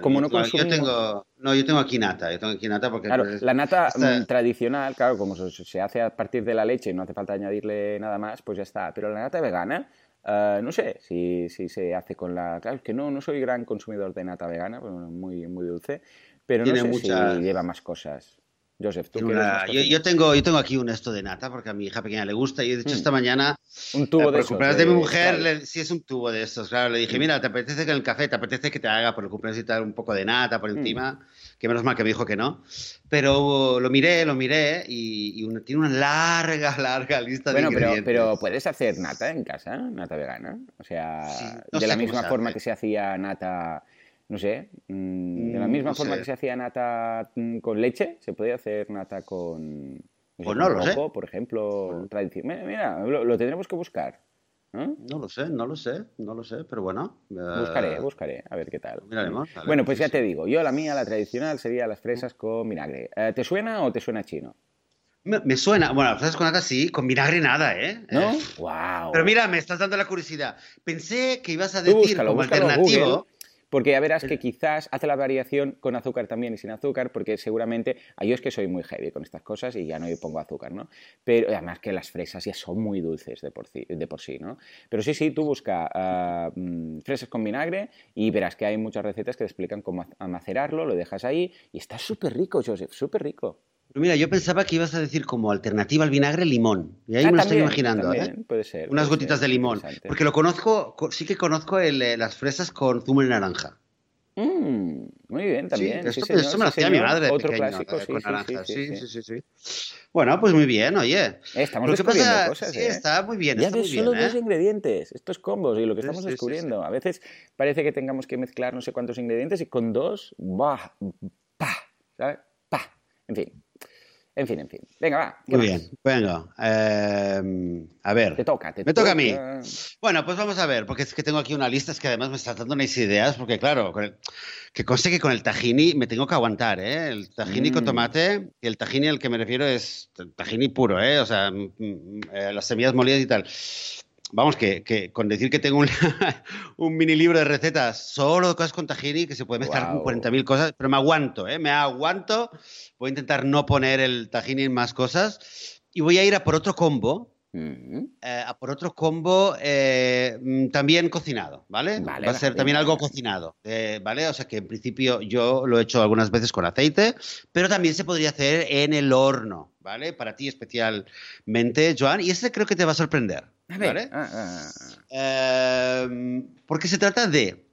como no consumimos... Yo tengo, no, yo tengo aquí nata, yo tengo aquí nata porque... Claro, la nata mm, tradicional, claro, como se, hace a partir de la leche y no hace falta añadirle nada más, pues ya está. Pero la nata vegana, Ah, no sé si, si, se hace con la... Claro, es que no, no soy gran consumidor de nata vegana, muy, muy dulce, pero no sé si lleva más cosas. Joseph, ¿tú yo, yo, tengo, yo tengo aquí un esto de nata porque a mi hija pequeña le gusta y de hecho mm. esta mañana un tubo eh, de esos, de, mi mujer si es un tubo de estos claro le dije mm. mira te apetece que en el café te apetece que te haga por el cumpleaños y te un poco de nata por mm. encima que menos mal que me dijo que no pero lo miré lo miré y, tiene una larga larga lista de ingredientes pero, pero puedes hacer nata en casa nata vegana o sea de la misma forma que se hacía nata no sé, mm, de la mm, misma forma que se hacía nata mm, con leche, se puede hacer nata con, pues no lo sé. por ejemplo, tradición. Mira, lo, tendremos que buscar. ¿no? lo sé, no lo sé, no lo sé, pero bueno. Buscaré, eh, buscaré, a ver qué tal. Miraremos, bueno, pues ya te digo, yo la mía, la tradicional, sería las fresas con vinagre. Eh, ¿Te suena o te suena chino? Me, suena, bueno, las fresas con nata sí, con vinagre nada, ¿eh? ¿No? ¡Wow! Eh, pero mira, me estás dando la curiosidad. Pensé que ibas a decir como alternativo. Porque ya verás que quizás hace la variación con azúcar también y sin azúcar, porque seguramente, a yo es que soy muy heavy con estas cosas y ya no pongo azúcar, ¿no? Pero además que las fresas ya son muy dulces de por, sí, de por sí ¿no? Pero sí, sí, tú busca ah, mm, fresas con vinagre y verás que hay muchas recetas que te explican cómo macerarlo, lo dejas ahí y está súper rico, Joseph, súper rico. Mira, yo pensaba que ibas a decir como alternativa al vinagre limón. Y ahí me lo estoy imaginando. ¿eh? Puede ser. Unas gotitas de limón. Porque lo conozco, sí que conozco eh, las fresas con zumo de naranja. Mm, muy bien, también. esto, me lo hacía mi madre Otro pequeño, clásico, con naranja. Sí sí sí, Bueno, pues muy bien, oye. Eh, estamos descubriendo cosas, Sí, ¿eh? está muy bien. Ya está ves, muy solo bien, dos ¿eh? ingredientes. Estos combos y lo que estamos descubriendo. A veces parece que tengamos que mezclar no sé cuántos ingredientes y con dos, ¡bah! ¡pa! ¿Sabes? ¡pa! En fin. En fin, en fin. Venga, va. Muy bien. Bueno, eh, a ver. Te toca, te Me toca a mí. Bueno, pues vamos a ver, porque es que tengo aquí una lista, es que además me está dando unas ideas, porque claro, que conste que con el tahini me tengo que aguantar, ¿eh? El tahini con mm. tomate, y el tahini al que me refiero es tahini puro, ¿eh? O sea, mm, mm, eh, las semillas molidas y tal vamos, que, con decir que tengo un, un, mini libro de recetas solo de cosas con tahini, que se puede mezclar con 40.000 cosas, pero me aguanto, ¿eh? Me aguanto. Voy a intentar no poner el tahini en más cosas. Y voy a ir a por otro combo. Mm. Eh, a por otro combo eh, mm, también cocinado, ¿vale? Va a ser también algo cocinado, eh, ¿vale? O sea que en principio yo lo he hecho algunas veces con aceite, pero también se podría hacer en el horno, ¿vale? Para ti especialmente, Joan, y este creo que te va a sorprender. ¿Vale? Ah, ah, ah. Em, porque se trata de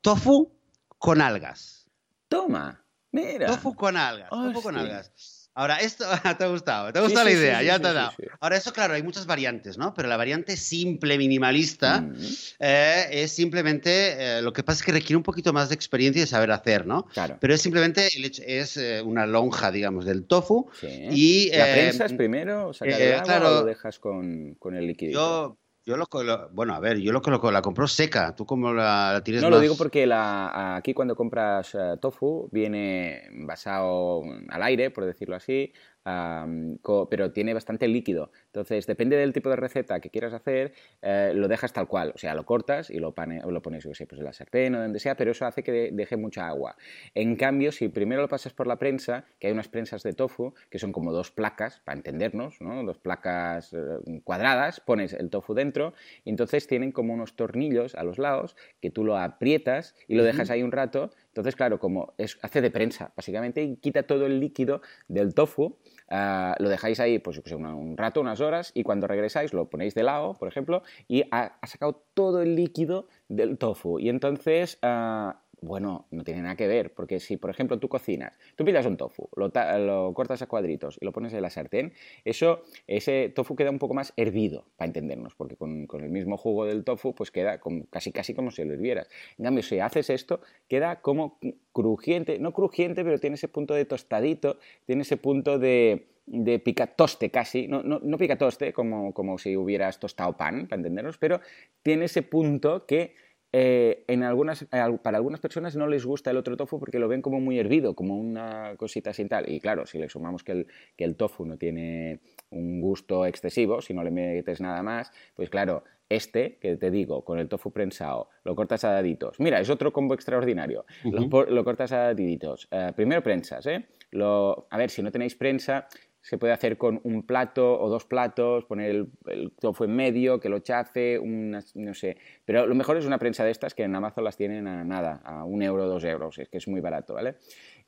tofu con algas. Toma, mira. Tofu con algas. tofu con algas. Ahora, esto te ha gustado, te ha gustado la idea, ya te ha dado. Ahora, eso, claro, hay muchas variantes, ¿no? Pero la variante simple, minimalista, mm. eh, es simplemente, eh, lo que pasa es que requiere un poquito más de experiencia y de saber hacer, ¿no? Claro. Pero es simplemente, es eh, una lonja, digamos, del tofu. Y, ¿La prensas primero? ¿Sacas el agua claro, o lo dejas con, con el líquido? Yo yo lo, bueno, a ver, yo lo coloco, la compro seca. ¿Tú cómo la, tienes No, lo digo porque la, aquí cuando compras eh, tofu viene basado al aire, por decirlo así, pero tiene bastante líquido. Entonces, depende del tipo de receta que quieras hacer, eh, lo dejas tal cual. O sea, lo cortas y lo, lo pones, yo sé, pues en la sartén o donde sea, pero eso hace que deje mucha agua. En cambio, si primero lo pasas por la prensa, que hay unas prensas de tofu que son como dos placas, para entendernos, ¿no? Dos placas eh, cuadradas, pones el tofu dentro y entonces tienen como unos tornillos a los lados que tú lo aprietas y lo dejas ahí un rato. Entonces, claro, como es, hace de prensa, básicamente, y quita todo el líquido del tofu Ah, lo dejáis ahí pues, un rato, unas horas, y cuando regresáis lo ponéis de lado, por ejemplo, y ha, sacado todo el líquido del tofu. Y entonces ah, bueno, no tiene nada que ver, porque si, por ejemplo, tú cocinas, tú pillas un tofu, lo, cortas a cuadritos y lo pones en la sartén, eso, ese tofu queda un poco más hervido, para entendernos, porque con, el mismo jugo del tofu, pues queda casi casi como si lo hirvieras. En cambio, si haces esto, queda como crujiente, no crujiente, pero tiene ese punto de tostadito, tiene ese punto de, de picatoste casi, no, no, no picatoste como, como si hubieras tostado pan, para entendernos, pero tiene ese punto que eh, en algunas, para algunas personas no les gusta el otro tofu porque lo ven como muy hervido, como una cosita sin tal. Y claro, si le sumamos que el, que el tofu no tiene un gusto excesivo, si no le metes nada más, pues claro, este, que te digo, con el tofu prensado, lo cortas a daditos. Mira, es otro combo extraordinario. lo, cortas a daditos. Eh, primero prensas, ¿eh? Lo, a ver, si no tenéis prensa, se puede hacer con un plato o dos platos, poner el, tofu en medio, que lo chafe, no sé. Pero lo mejor es una prensa de estas que en Amazon las tienen a nada, a un euro, dos euros, es que es muy barato, ¿vale?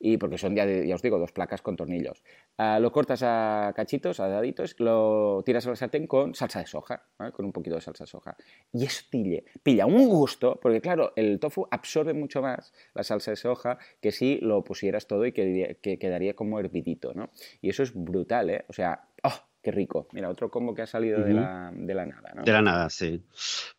Y porque son, ya, ya os digo, dos placas con tornillos. Ah, lo cortas a cachitos, a daditos, lo tiras a sartén con salsa de soja, con un poquito de salsa de soja. Y eso pilla un gusto, porque claro, el tofu absorbe mucho más la salsa de soja que si lo pusieras todo y que quedaría como hervidito, ¿no? Y eso es brutal, ¿eh? O sea, ¡oh! Qué rico. Mira, otro combo que ha salido de, la, de, la, nada, ¿no? De la nada, sí.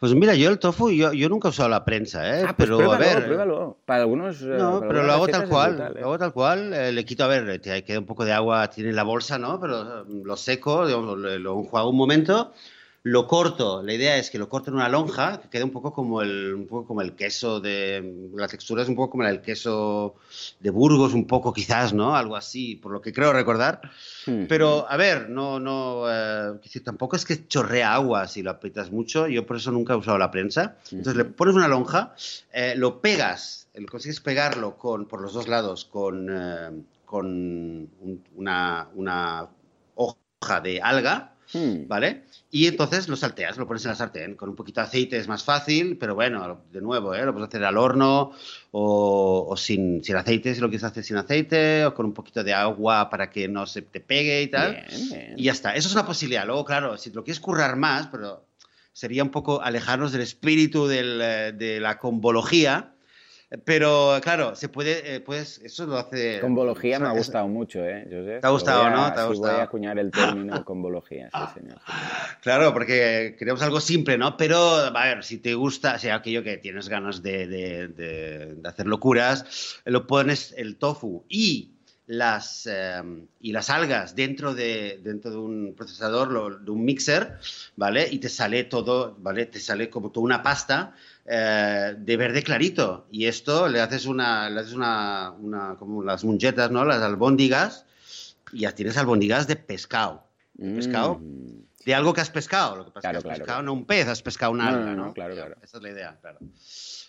Pues mira, yo el tofu, yo, yo nunca he usado la prensa, ¿eh? Ah, pues pero a ver. Pruébalo. Para algunos. Eh, no, pero lo hago tal cual. ¿eh? Lo hago tal cual. Eh, le quito, a ver, te queda un poco de agua, tiene la bolsa, ¿no? Pero lo seco, digamos, lo, lo enjuago un momento lo corto, la idea es que lo corto en una lonja, que quede un poco como el, un poco como el queso de... La textura es un poco como el queso de Burgos, un poco quizás, ¿no? Algo así, por lo que creo recordar. Pero, a ver, no, no... Eh, tampoco es que chorrea agua si lo aprietas mucho. Yo por eso nunca he usado la prensa. Entonces le pones una lonja, eh, lo pegas, lo consigues pegarlo con, por los dos lados con, eh, con una, una hoja de alga, Hmm. ¿Vale? Y entonces lo salteas, lo pones en la sartén. Con un poquito de aceite es más fácil, pero bueno, de nuevo, ¿eh? lo puedes hacer al horno o, sin, sin, aceite, si lo quieres hacer sin aceite, o con un poquito de agua para que no se te pegue y tal. Y ya está. Eso es una posibilidad. Luego, claro, si lo quieres currar más, pero sería un poco alejarnos del espíritu eh, de la combología pero claro, se puede, eh, pues eso lo hace. Convología me ha gustado mucho, ¿eh? Te ha gustado, ¿no? Te ha gustado. voy a acuñar el término convología, sí, señor. Claro, porque queremos algo simple, ¿no? Pero, a ver, si te gusta, o sea, aquello que tienes ganas de, de, de, hacer locuras, lo pones el tofu y las, em, y las algas dentro de, dentro de un procesador, de un mixer, ¿vale? Y te sale todo, ¿vale? Te sale como toda una pasta eh, de verde clarito. Y esto le haces una, le haces una, una como las munchetas, ¿no? Las albóndigas, y ya tienes albóndigas de pescado. De pescado. Mm. De algo que has pescado. Lo que pasa es que has pescado no un pez, has pescado un alga, ¿no? Claro, claro. Esa es la idea, claro.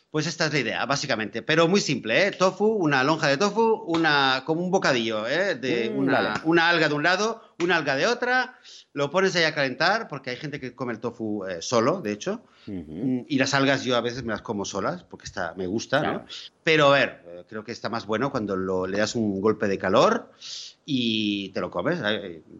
Pues esta es la idea, básicamente. Pero muy simple, ¿eh? Tofu, una lonja de tofu, una, como un bocadillo, ¿eh? De mm, una, una, alga de un lado, una alga de otra. Lo pones ahí a calentar, porque hay gente que come el tofu eh, solo, de hecho. Mm, y las algas yo a veces me las como solas, porque está, me gusta, ¿no? Pero a ver, eh, creo que está más bueno cuando lo, le das un golpe de calor y te lo comes.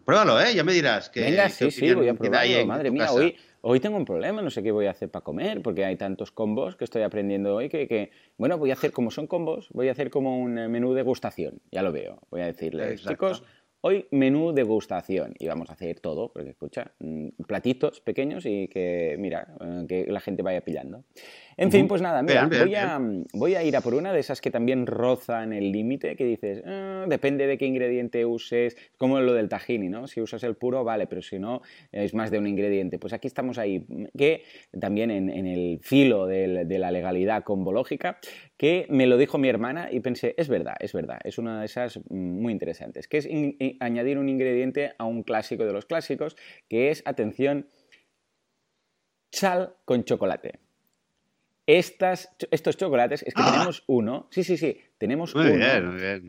Pruébalo, ¿eh? Ya me dirás. Que, Venga, sí, sí, voy a probarlo. Madre mía, hoy hoy tengo un problema, no sé qué voy a hacer para comer, porque hay tantos combos que estoy aprendiendo hoy que, bueno, voy a hacer, como son combos, voy a hacer como un eh, menú degustación, ya lo veo. Voy a decirles, chicos, hoy menú degustación y vamos a hacer todo, porque escucha, mm, platitos pequeños y que, mira, eh, que la gente vaya pillando. En fin, pues nada, mira, voy, a, voy, a, ir a por una de esas que también rozan el límite, que dices, ah, depende de qué ingrediente uses, como lo del tahini, ¿no? Si usas el puro, vale, pero si no, es más de un ingrediente. Pues aquí estamos ahí, que también en, el filo de la legalidad combológica, que me lo dijo mi hermana y pensé, es verdad, es verdad, es una de esas muy interesantes, que es añadir un ingrediente a un clásico de los clásicos, que es, atención, sal con chocolate. Estas, estos chocolates, es que ¡Ah! tenemos uno, sí, sí, sí, tenemos uno,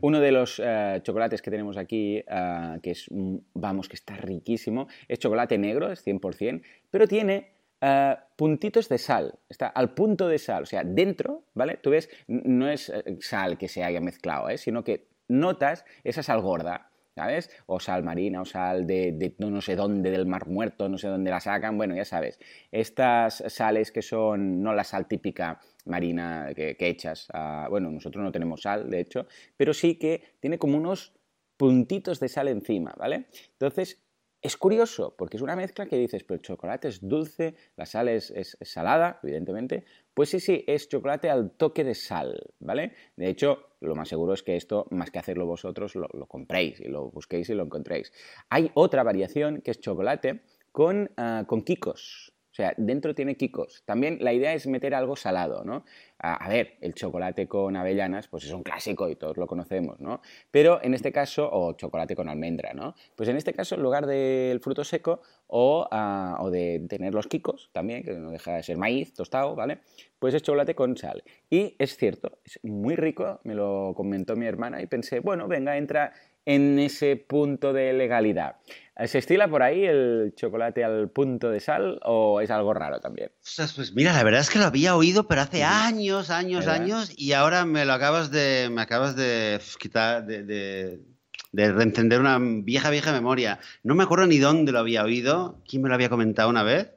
uno de los eh, chocolates que tenemos aquí, eh, que es, vamos, que está riquísimo, es chocolate negro, es 100%, pero tiene eh, puntitos de sal, está al punto de sal, o sea, dentro, ¿vale? Tú ves, no es sal que se haya mezclado, sino que notas esa sal gorda, ¿sabes? O sal marina o sal de, no sé dónde, del mar muerto, no sé dónde la sacan, bueno, ya sabes. Estas sales que son, no la sal típica marina que, echas, bueno, nosotros no tenemos sal, de hecho, pero sí que tiene como unos puntitos de sal encima, ¿vale? Entonces, es curioso, porque es una mezcla que dices, pero el chocolate es dulce, la sal es, salada, evidentemente. Pues sí, sí, es chocolate al toque de sal, ¿vale? De hecho, lo más seguro es que esto, más que hacerlo vosotros, lo, compréis y lo busquéis y lo encontréis. Hay otra variación que es chocolate con, uh, con sea, dentro tiene kikos. También la idea es meter algo salado, ¿no? A, ver, el chocolate con avellanas, pues es un clásico y todos lo conocemos, ¿no? Pero en este caso, o chocolate con almendra, ¿no? Pues en este caso, en lugar del fruto seco o, ah, o de tener los kikos también, que no deja de ser maíz tostado, ¿vale? Pues es chocolate con sal. Y es cierto, es muy rico, me lo comentó mi hermana y pensé, bueno, venga, entra en ese punto de legalidad. ¿Se estila por ahí el chocolate al punto de sal o es algo raro también? pues mira, la verdad es que lo había oído, pero hace años, años, años, y ahora me lo acabas de, me acabas de quitar, de, de, de, reencender una vieja, vieja memoria. No me acuerdo ni dónde lo había oído, quién me lo había comentado una vez.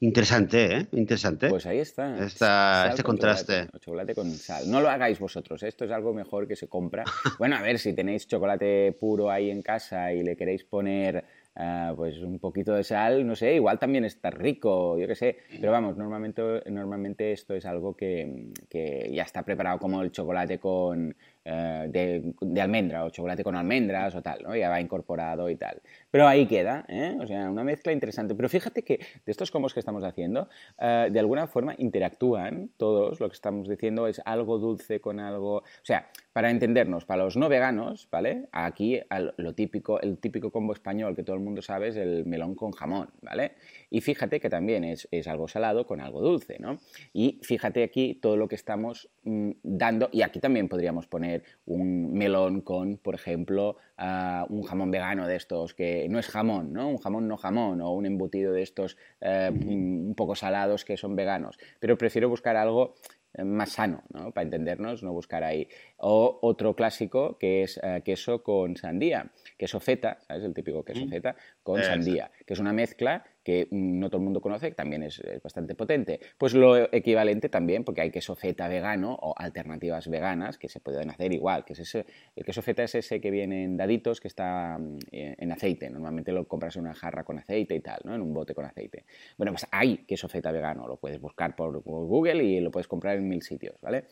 Interesante, ¿eh? Interesante. Pues ahí está. este contraste. Chocolate, con sal. No lo hagáis vosotros, ¿eh? esto es algo mejor que se compra. bueno, a ver, si tenéis chocolate puro ahí en casa y le queréis poner ah, pues un poquito de sal, no sé, igual también está rico, yo qué sé. Pero vamos, normalmente, normalmente esto es algo que, que ya está preparado como el chocolate con, eh, de, almendra o chocolate con almendras o tal, ¿no? Ya va incorporado y tal. Pero ahí queda, ¿eh? O sea, una mezcla interesante. Pero fíjate que de estos combos que estamos haciendo, eh, de alguna forma interactúan todos, lo que estamos diciendo es algo dulce con algo... O sea, para entendernos, para los no veganos, ¿vale? Aquí lo típico, el típico combo español que todo el mundo sabe es el melón con jamón, ¿vale? Y fíjate que también es, algo salado con algo dulce, ¿no? Y fíjate aquí todo lo que estamos mm, dando, y aquí también podríamos poner un melón con, por ejemplo, ah, un jamón vegano de estos, que no es jamón, ¿no? Un jamón no jamón, o un embutido de estos eh, un poco salados que son veganos. Pero prefiero buscar algo eh, más sano, ¿no? Para entendernos, no buscar ahí. O otro clásico que es eh, queso con sandía, queso feta, ¿sabes? El típico queso feta con sandía, que es una mezcla que no todo el mundo conoce, que también es, bastante potente. Pues lo equivalente también, porque hay queso feta vegano o alternativas veganas que se pueden hacer igual, que es ese, el queso feta es ese que viene en daditos, que está mm, en aceite, normalmente lo compras en una jarra con aceite y tal, ¿no? en un bote con aceite. Bueno, pues hay queso feta vegano, lo puedes buscar por Google y lo puedes comprar en mil sitios, ¿vale?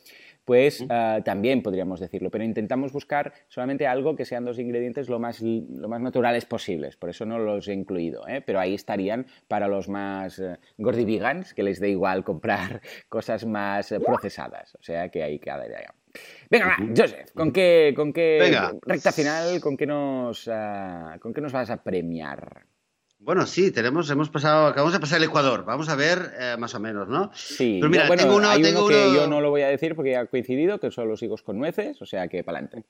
pues ah, también podríamos decirlo, pero intentamos buscar solamente algo que sean dos ingredientes lo más, lo más naturales posibles, por eso no los he incluido, ¿eh? pero ahí estarían para los más uh, gordivigans, que les dé igual comprar cosas más eh, procesadas, o sea que ahí quedaría. Venga, va, Joseph, ¿con qué, con qué recta final, con qué, nos, ah, con qué nos vas a premiar? Bueno, sí, tenemos, hemos pasado, acabamos de pasar el Ecuador. Vamos a ver eh, más o menos, ¿no? Sí. Pero mira, tengo uno, hay uno que yo no lo voy a decir porque ha coincidido, que son los higos con nueces, o sea que para adelante.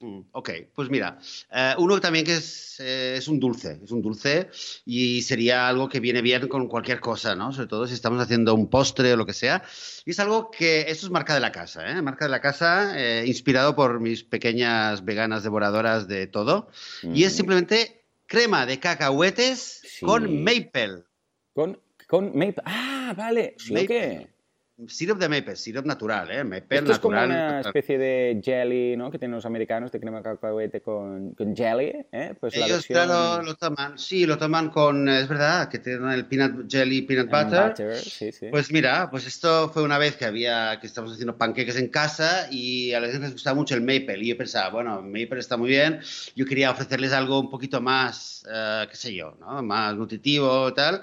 Mm, ok, pues mira, eh, uno también que es, eh, es, un dulce, es un dulce y sería algo que viene bien con cualquier cosa, ¿no? Sobre todo si estamos haciendo un postre o lo que sea. Y es algo que, esto es marca de la casa, ¿eh? Marca de la casa, inspirado por mis pequeñas veganas devoradoras de todo. Y es simplemente crema de cacahuetes con maple. Con, con maple. Ah, vale. ¿Sí qué? Sirop de maple, sirop natural, ¿eh? Maple Esto es como una especie de jelly, ¿no? Que tienen los americanos de crema cacahuete con, con jelly, ¿eh? Pues Ellos, la versión... claro, lo toman, sí, lo toman con, es verdad, que tienen el peanut jelly, peanut butter. Sí, sí. Pues mira, pues esto fue una vez que había, que estábamos haciendo panqueques en casa y a la gente les gustaba mucho el maple y yo pensaba, bueno, maple está muy bien, yo quería ofrecerles algo un poquito más, uh, qué sé yo, ¿no? Más nutritivo y tal.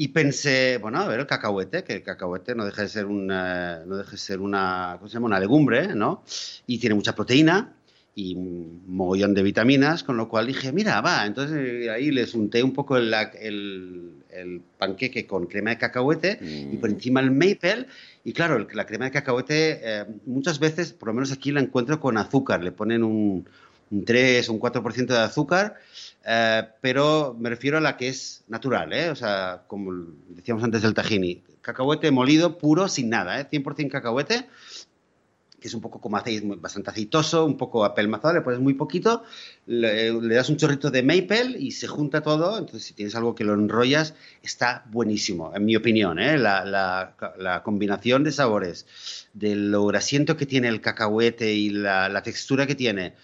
Y pensé, bueno, a ver, el cacahuete, que el cacahuete no deja de ser una, no deja de ser una, ¿cómo se llama? Una legumbre, ¿no? Y tiene mucha proteína. y un mogollón de vitaminas, con lo cual dije, mira, va, entonces eh, ahí les unté un poco el, el, el panqueque con crema de cacahuete y por Mm. encima el maple. Y claro, la crema de cacahuete eh, muchas veces, por lo menos aquí la encuentro con azúcar, le ponen un, un 3 o un 4% de azúcar, eh, pero me refiero a la que es natural, ¿eh? o sea, como decíamos antes del tahini, cacahuete molido puro, sin nada, ¿eh? 100% cacahuete, que es un poco como muy- bastante aceitoso, un poco apelmazado, le pones muy poquito, le, le das un chorrito de maple y se junta todo, entonces si tienes algo que lo enrollas, está buenísimo, en mi opinión, ¿eh? la, la- la combinación de sabores, de lo grasiento que tiene el cacahuete y la, la textura que tiene,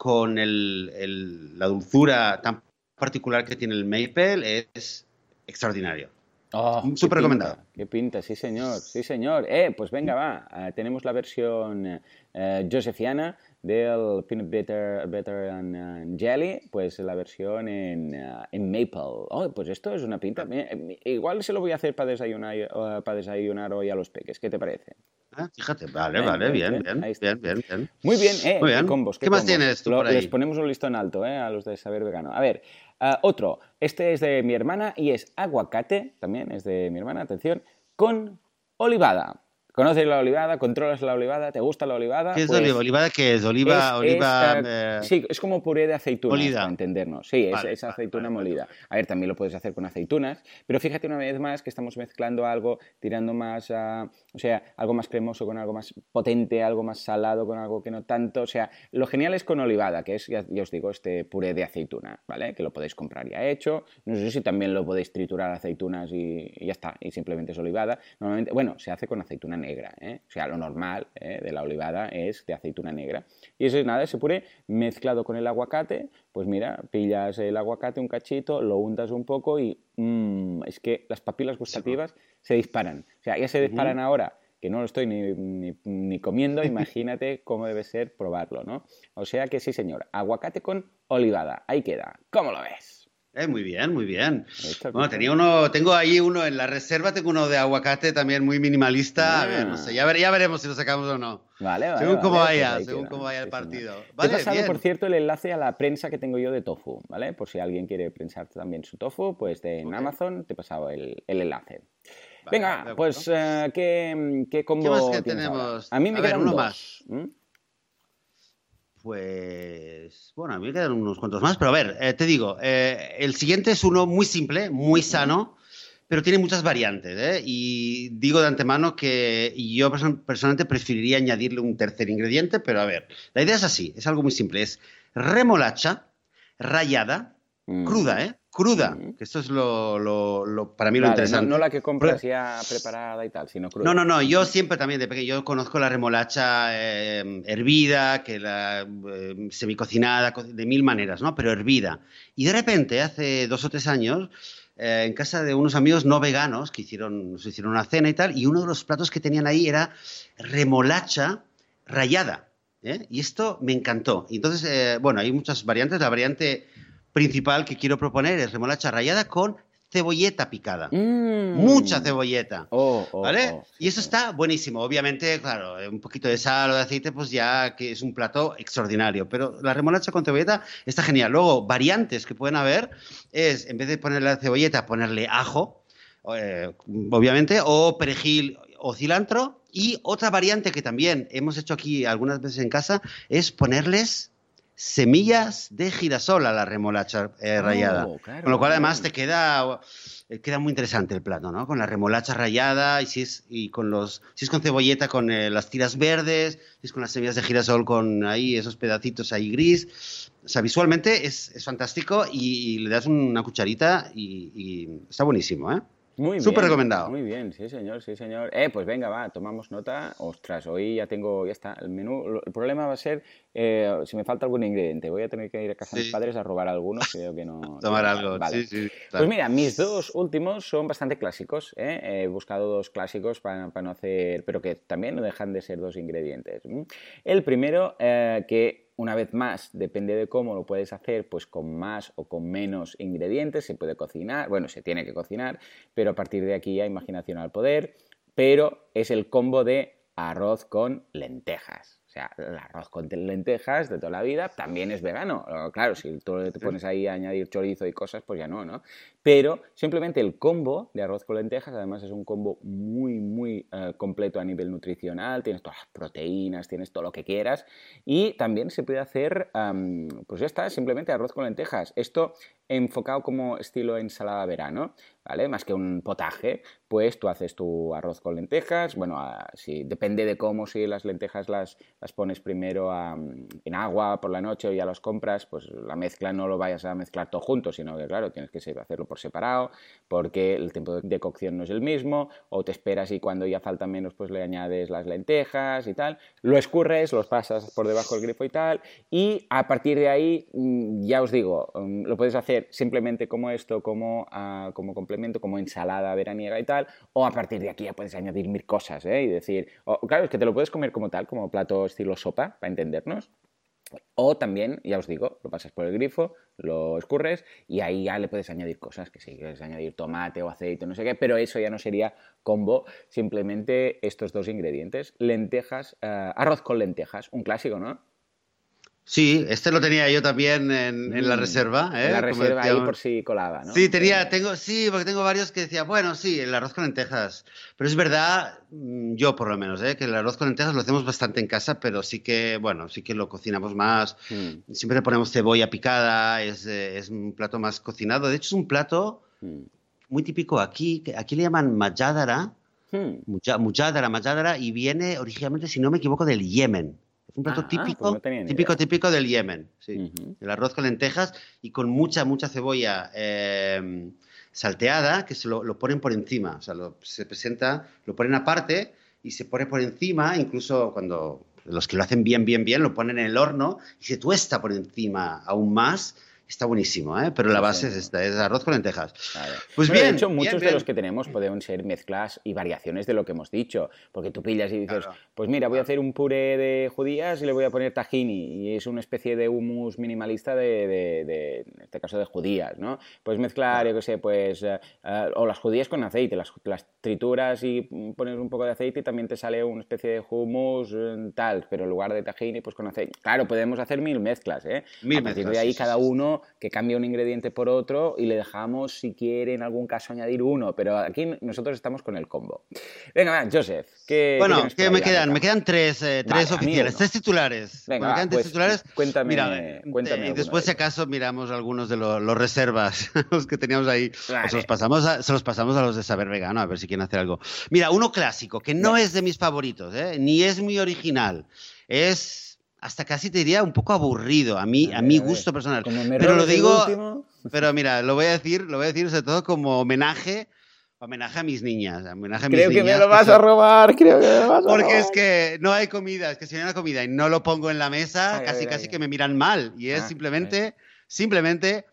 con el- el- la dulzura tan particular que tiene el maple, es extraordinario. Oh, Súper recomendado. pinta, Qué pinta, sí señor, sí señor. Eh, pues venga, va. Ah, tenemos la versión eh, josefiana del peanut butter, butter and, and jelly, pues la versión en, ah, en maple. Oh, pues esto es una pinta. Eh, eh, igual se lo voy a hacer para desayunar, eh, para desayunar hoy a los peques. ¿Qué te parece? Ah, fíjate, vale, Bien, vale, bien, bien, bien, bien, bien. Muy bien, eh, Muy qué bien. combos. ¿Qué más combos. tienes tú por ahí? Les ponemos un listón alto, eh, a los de saber vegano. A ver, ah, otro. Este es de mi hermana y es aguacate, también es de mi hermana, atención, con olivada. ¿Conoces la olivada? ¿Controlas la olivada? ¿Te gusta la olivada? ¿Qué es Pues oliva? ¿Olivada qué es? Oliva, es- oliva... es, eh, sí, es como puré de aceitunas, molida. para entendernos. Sí, es, Vale, es aceituna vale, vale. molida. A ver, también lo puedes hacer con aceitunas, pero fíjate una vez más que estamos mezclando algo, tirando más a, o sea, algo más cremoso con algo más potente, algo más salado con algo que no tanto. O sea, lo genial es con olivada, que es, ya, ya os digo, este puré de aceituna, ¿vale? Que lo podéis comprar ya hecho. No sé si también lo podéis triturar aceitunas y, y ya está, y simplemente es olivada. Normalmente, bueno, se hace con aceituna negra, ¿eh? O sea, lo normal ¿eh? de la olivada es de aceituna negra. Y eso es nada, ese puré mezclado con el aguacate, pues mira, pillas el aguacate un cachito, lo untas un poco y mm, es que las papilas gustativas se disparan. O sea, ya se disparan ahora que no lo estoy ni, ni- ni comiendo, imagínate cómo debe ser probarlo, ¿no? O sea que sí, señor, aguacate con olivada, ahí queda. ¿Cómo lo ves? Eh, muy bien, muy bien. Bueno, tenía uno, tengo ahí uno en la reserva, tengo uno de aguacate también muy minimalista. A ver, no sé, ya, ver- ya veremos si lo sacamos o no. Vale, vale. según vale, cómo pues vaya, ahí según cómo vaya el señor. partido. Te he pasado, bien. por cierto, el enlace a la prensa que tengo yo de tofu, ¿vale? Por si alguien quiere prensar también su tofu, pues de- en. Amazon te he pasado el, el enlace. Venga, pues, eh, ¿qué, qué combo ¿Qué más que ahora? tenemos? A mí me A ver, uno dos. más. ¿Mm? Pues bueno, a mí me quedan unos cuantos más, pero a ver, eh, te digo, eh, el siguiente es uno muy simple, muy sano, pero tiene muchas variantes, ¿eh? Y digo de antemano que yo perso- personalmente preferiría añadirle un tercer ingrediente, pero a ver, la idea es así, es algo muy simple, es remolacha rallada. Cruda, ¿eh? Cruda, Mm. que esto es lo, lo- lo- para mí lo Vale, no, interesante. no la que compras ya preparada y tal, sino cruda. No, no, no, yo siempre también de pequeño, yo conozco la remolacha eh, hervida, que la eh, semicocinada, co- de mil maneras, ¿no? Pero hervida. Y de repente, hace dos o tres años, eh, en casa de unos amigos no veganos que hicieron, nos hicieron una cena y tal, y uno de los platos que tenían ahí era remolacha rallada. ¿eh? Y esto me encantó. Y entonces, bueno, hay muchas variantes. La variante principal que quiero proponer es remolacha rallada con cebolleta picada. Mm. Mucha cebolleta. Oh, oh, ¿Vale? oh, y eso está buenísimo. Obviamente, claro, un poquito de sal o de aceite, pues ya que es un plato extraordinario. Pero la remolacha con cebolleta está genial. Luego, variantes que pueden haber es, en vez de ponerle la cebolleta, ponerle ajo, eh, obviamente, o perejil o cilantro. Y otra variante que también hemos hecho aquí algunas veces en casa es ponerles semillas de girasol a la remolacha eh, rallada. Oh, claro, Con lo cual, además, te queda, eh, queda muy interesante el plato, ¿no? Con la remolacha rallada y si es, y con los, si es con cebolleta, con eh, las tiras verdes, si es con las semillas de girasol, con ahí esos pedacitos ahí gris. O sea, visualmente es, es fantástico y, y le das una cucharita y, y está buenísimo, ¿eh? Muy bien. Súper recomendado. Muy bien, sí, señor, sí, señor. Eh, pues venga, va, tomamos nota. Ostras, hoy ya tengo, ya está, el menú. El problema va a ser eh, si me falta algún ingrediente. Voy a tener que ir a casa de mis padres a robar algunos, creo que no. Tomar no- algo, vale. sí, sí. Pues mira, mis dos últimos son bastante clásicos. ¿eh? He buscado dos clásicos para, para no hacer, pero que también no dejan de ser dos ingredientes. El primero, eh, que una vez más, depende de cómo lo puedes hacer, pues con más o con menos ingredientes, se puede cocinar, bueno, se tiene que cocinar, pero a partir de aquí ya imaginación al poder, pero es el combo de arroz con lentejas. O sea, el arroz con lentejas de toda la vida también es vegano. Claro, si tú te pones ahí a añadir chorizo y cosas, pues ya no, ¿no? Pero simplemente el combo de arroz con lentejas, además es un combo muy, muy eh, completo a nivel nutricional. Tienes todas las proteínas, tienes todo lo que quieras. Y también se puede hacer, pues ya está, simplemente arroz con lentejas. Esto enfocado como estilo ensalada verano, ¿vale? Más que un potaje, pues tú haces tu arroz con lentejas, bueno, si, depende de cómo, si las lentejas las, las pones primero en agua por la noche o ya las compras, pues la mezcla no lo vayas a mezclar todo junto, sino que claro, tienes que hacerlo por separado, porque el tiempo de cocción no es el mismo, o te esperas y cuando ya falta menos, pues le añades las lentejas y tal, lo escurres, los pasas por debajo del grifo y tal, y a partir de ahí, mm, ya os digo, mm, lo puedes hacer simplemente como esto, como, ah, como complemento, como ensalada veraniega y tal, o a partir de aquí ya puedes añadir mil cosas, ¿eh? Y decir, claro, es que te lo puedes comer como tal, como plato estilo sopa, para entendernos. O también, ya os digo, lo pasas por el grifo, lo escurres y ahí ya le puedes añadir cosas, que si quieres añadir tomate o aceite, no sé qué, pero eso ya no sería combo, simplemente estos dos ingredientes, lentejas, eh, arroz con lentejas, un clásico, ¿no? Sí, este lo tenía yo también en, la mm, reserva. ¿eh? En la reserva ahí por si colaba, ¿no? Sí, tenía, tengo, sí, porque tengo varios que decía, bueno, sí, el arroz con lentejas. Pero es verdad, mm, yo por lo menos, ¿eh? que el arroz con lentejas lo hacemos bastante en casa, pero sí que, bueno, sí que lo cocinamos más. Mm. Siempre ponemos cebolla picada, es, eh, es, un plato más cocinado. De hecho, es un plato muy típico aquí, que aquí le llaman majadara, mujadara, majadara, y viene originalmente, si no me equivoco, del Yemen. Es un plato ah, típico, pues típico, típico del Yemen. Sí. El arroz con lentejas y con mucha, mucha cebolla em, salteada que se lo, ponen por encima. O sea, se presenta, lo ponen aparte y se pone por encima, incluso cuando los que lo hacen bien, bien, bien, lo ponen en el horno y se tuesta por encima aún más Está buenísimo, ¿eh? pero la base es esta, es arroz con lentejas. Pues bien. De hecho, muchos de los que tenemos pueden ser mezclas y variaciones de lo que hemos dicho. Porque tú pillas y dices, pues mira, voy a hacer un puré de judías y le voy a poner tahini. Y es una especie de humus minimalista de, en este caso, de judías, ¿no? Puedes mezclar, yo qué sé, pues, eh, o las judías con aceite, las, las, trituras y pones un poco de aceite y también te sale una especie de hummus eh, tal, pero en lugar de tahini, pues con aceite. Claro, podemos hacer mil mezclas, ¿eh? Mil a partir de ahí, cada uno que cambia un ingrediente por otro y le dejamos, si quiere, en algún caso añadir uno, pero aquí nosotros estamos con el combo. Venga, va, Joseph, ¿qué Bueno, ¿qué, me quedan? Me quedan tres, eh, tres oficiales, tres titulares. Venga, me quedan tres pues, titulares. Cuéntame, Mira, eh, cuéntame y después, si acaso, miramos algunos de los, reservas, los que teníamos ahí. se, los pasamos a, se los pasamos a los de Saber Vegano, a ver si quieren hacer algo. Mira, uno clásico, que no es de mis favoritos, ¿eh? ni es muy original. Es hasta casi te diría un poco aburrido a mí, a mi gusto personal. Pero lo digo, pero mira, lo voy a decir, lo voy a decir sobre todo como homenaje, homenaje a mis niñas, homenaje a mis creo que me lo vas a robar, creo que me lo vas a Porque es que no hay comida, es que si hay una comida y no lo pongo en la mesa, casi casi que me miran mal y es ah, simplemente, simplemente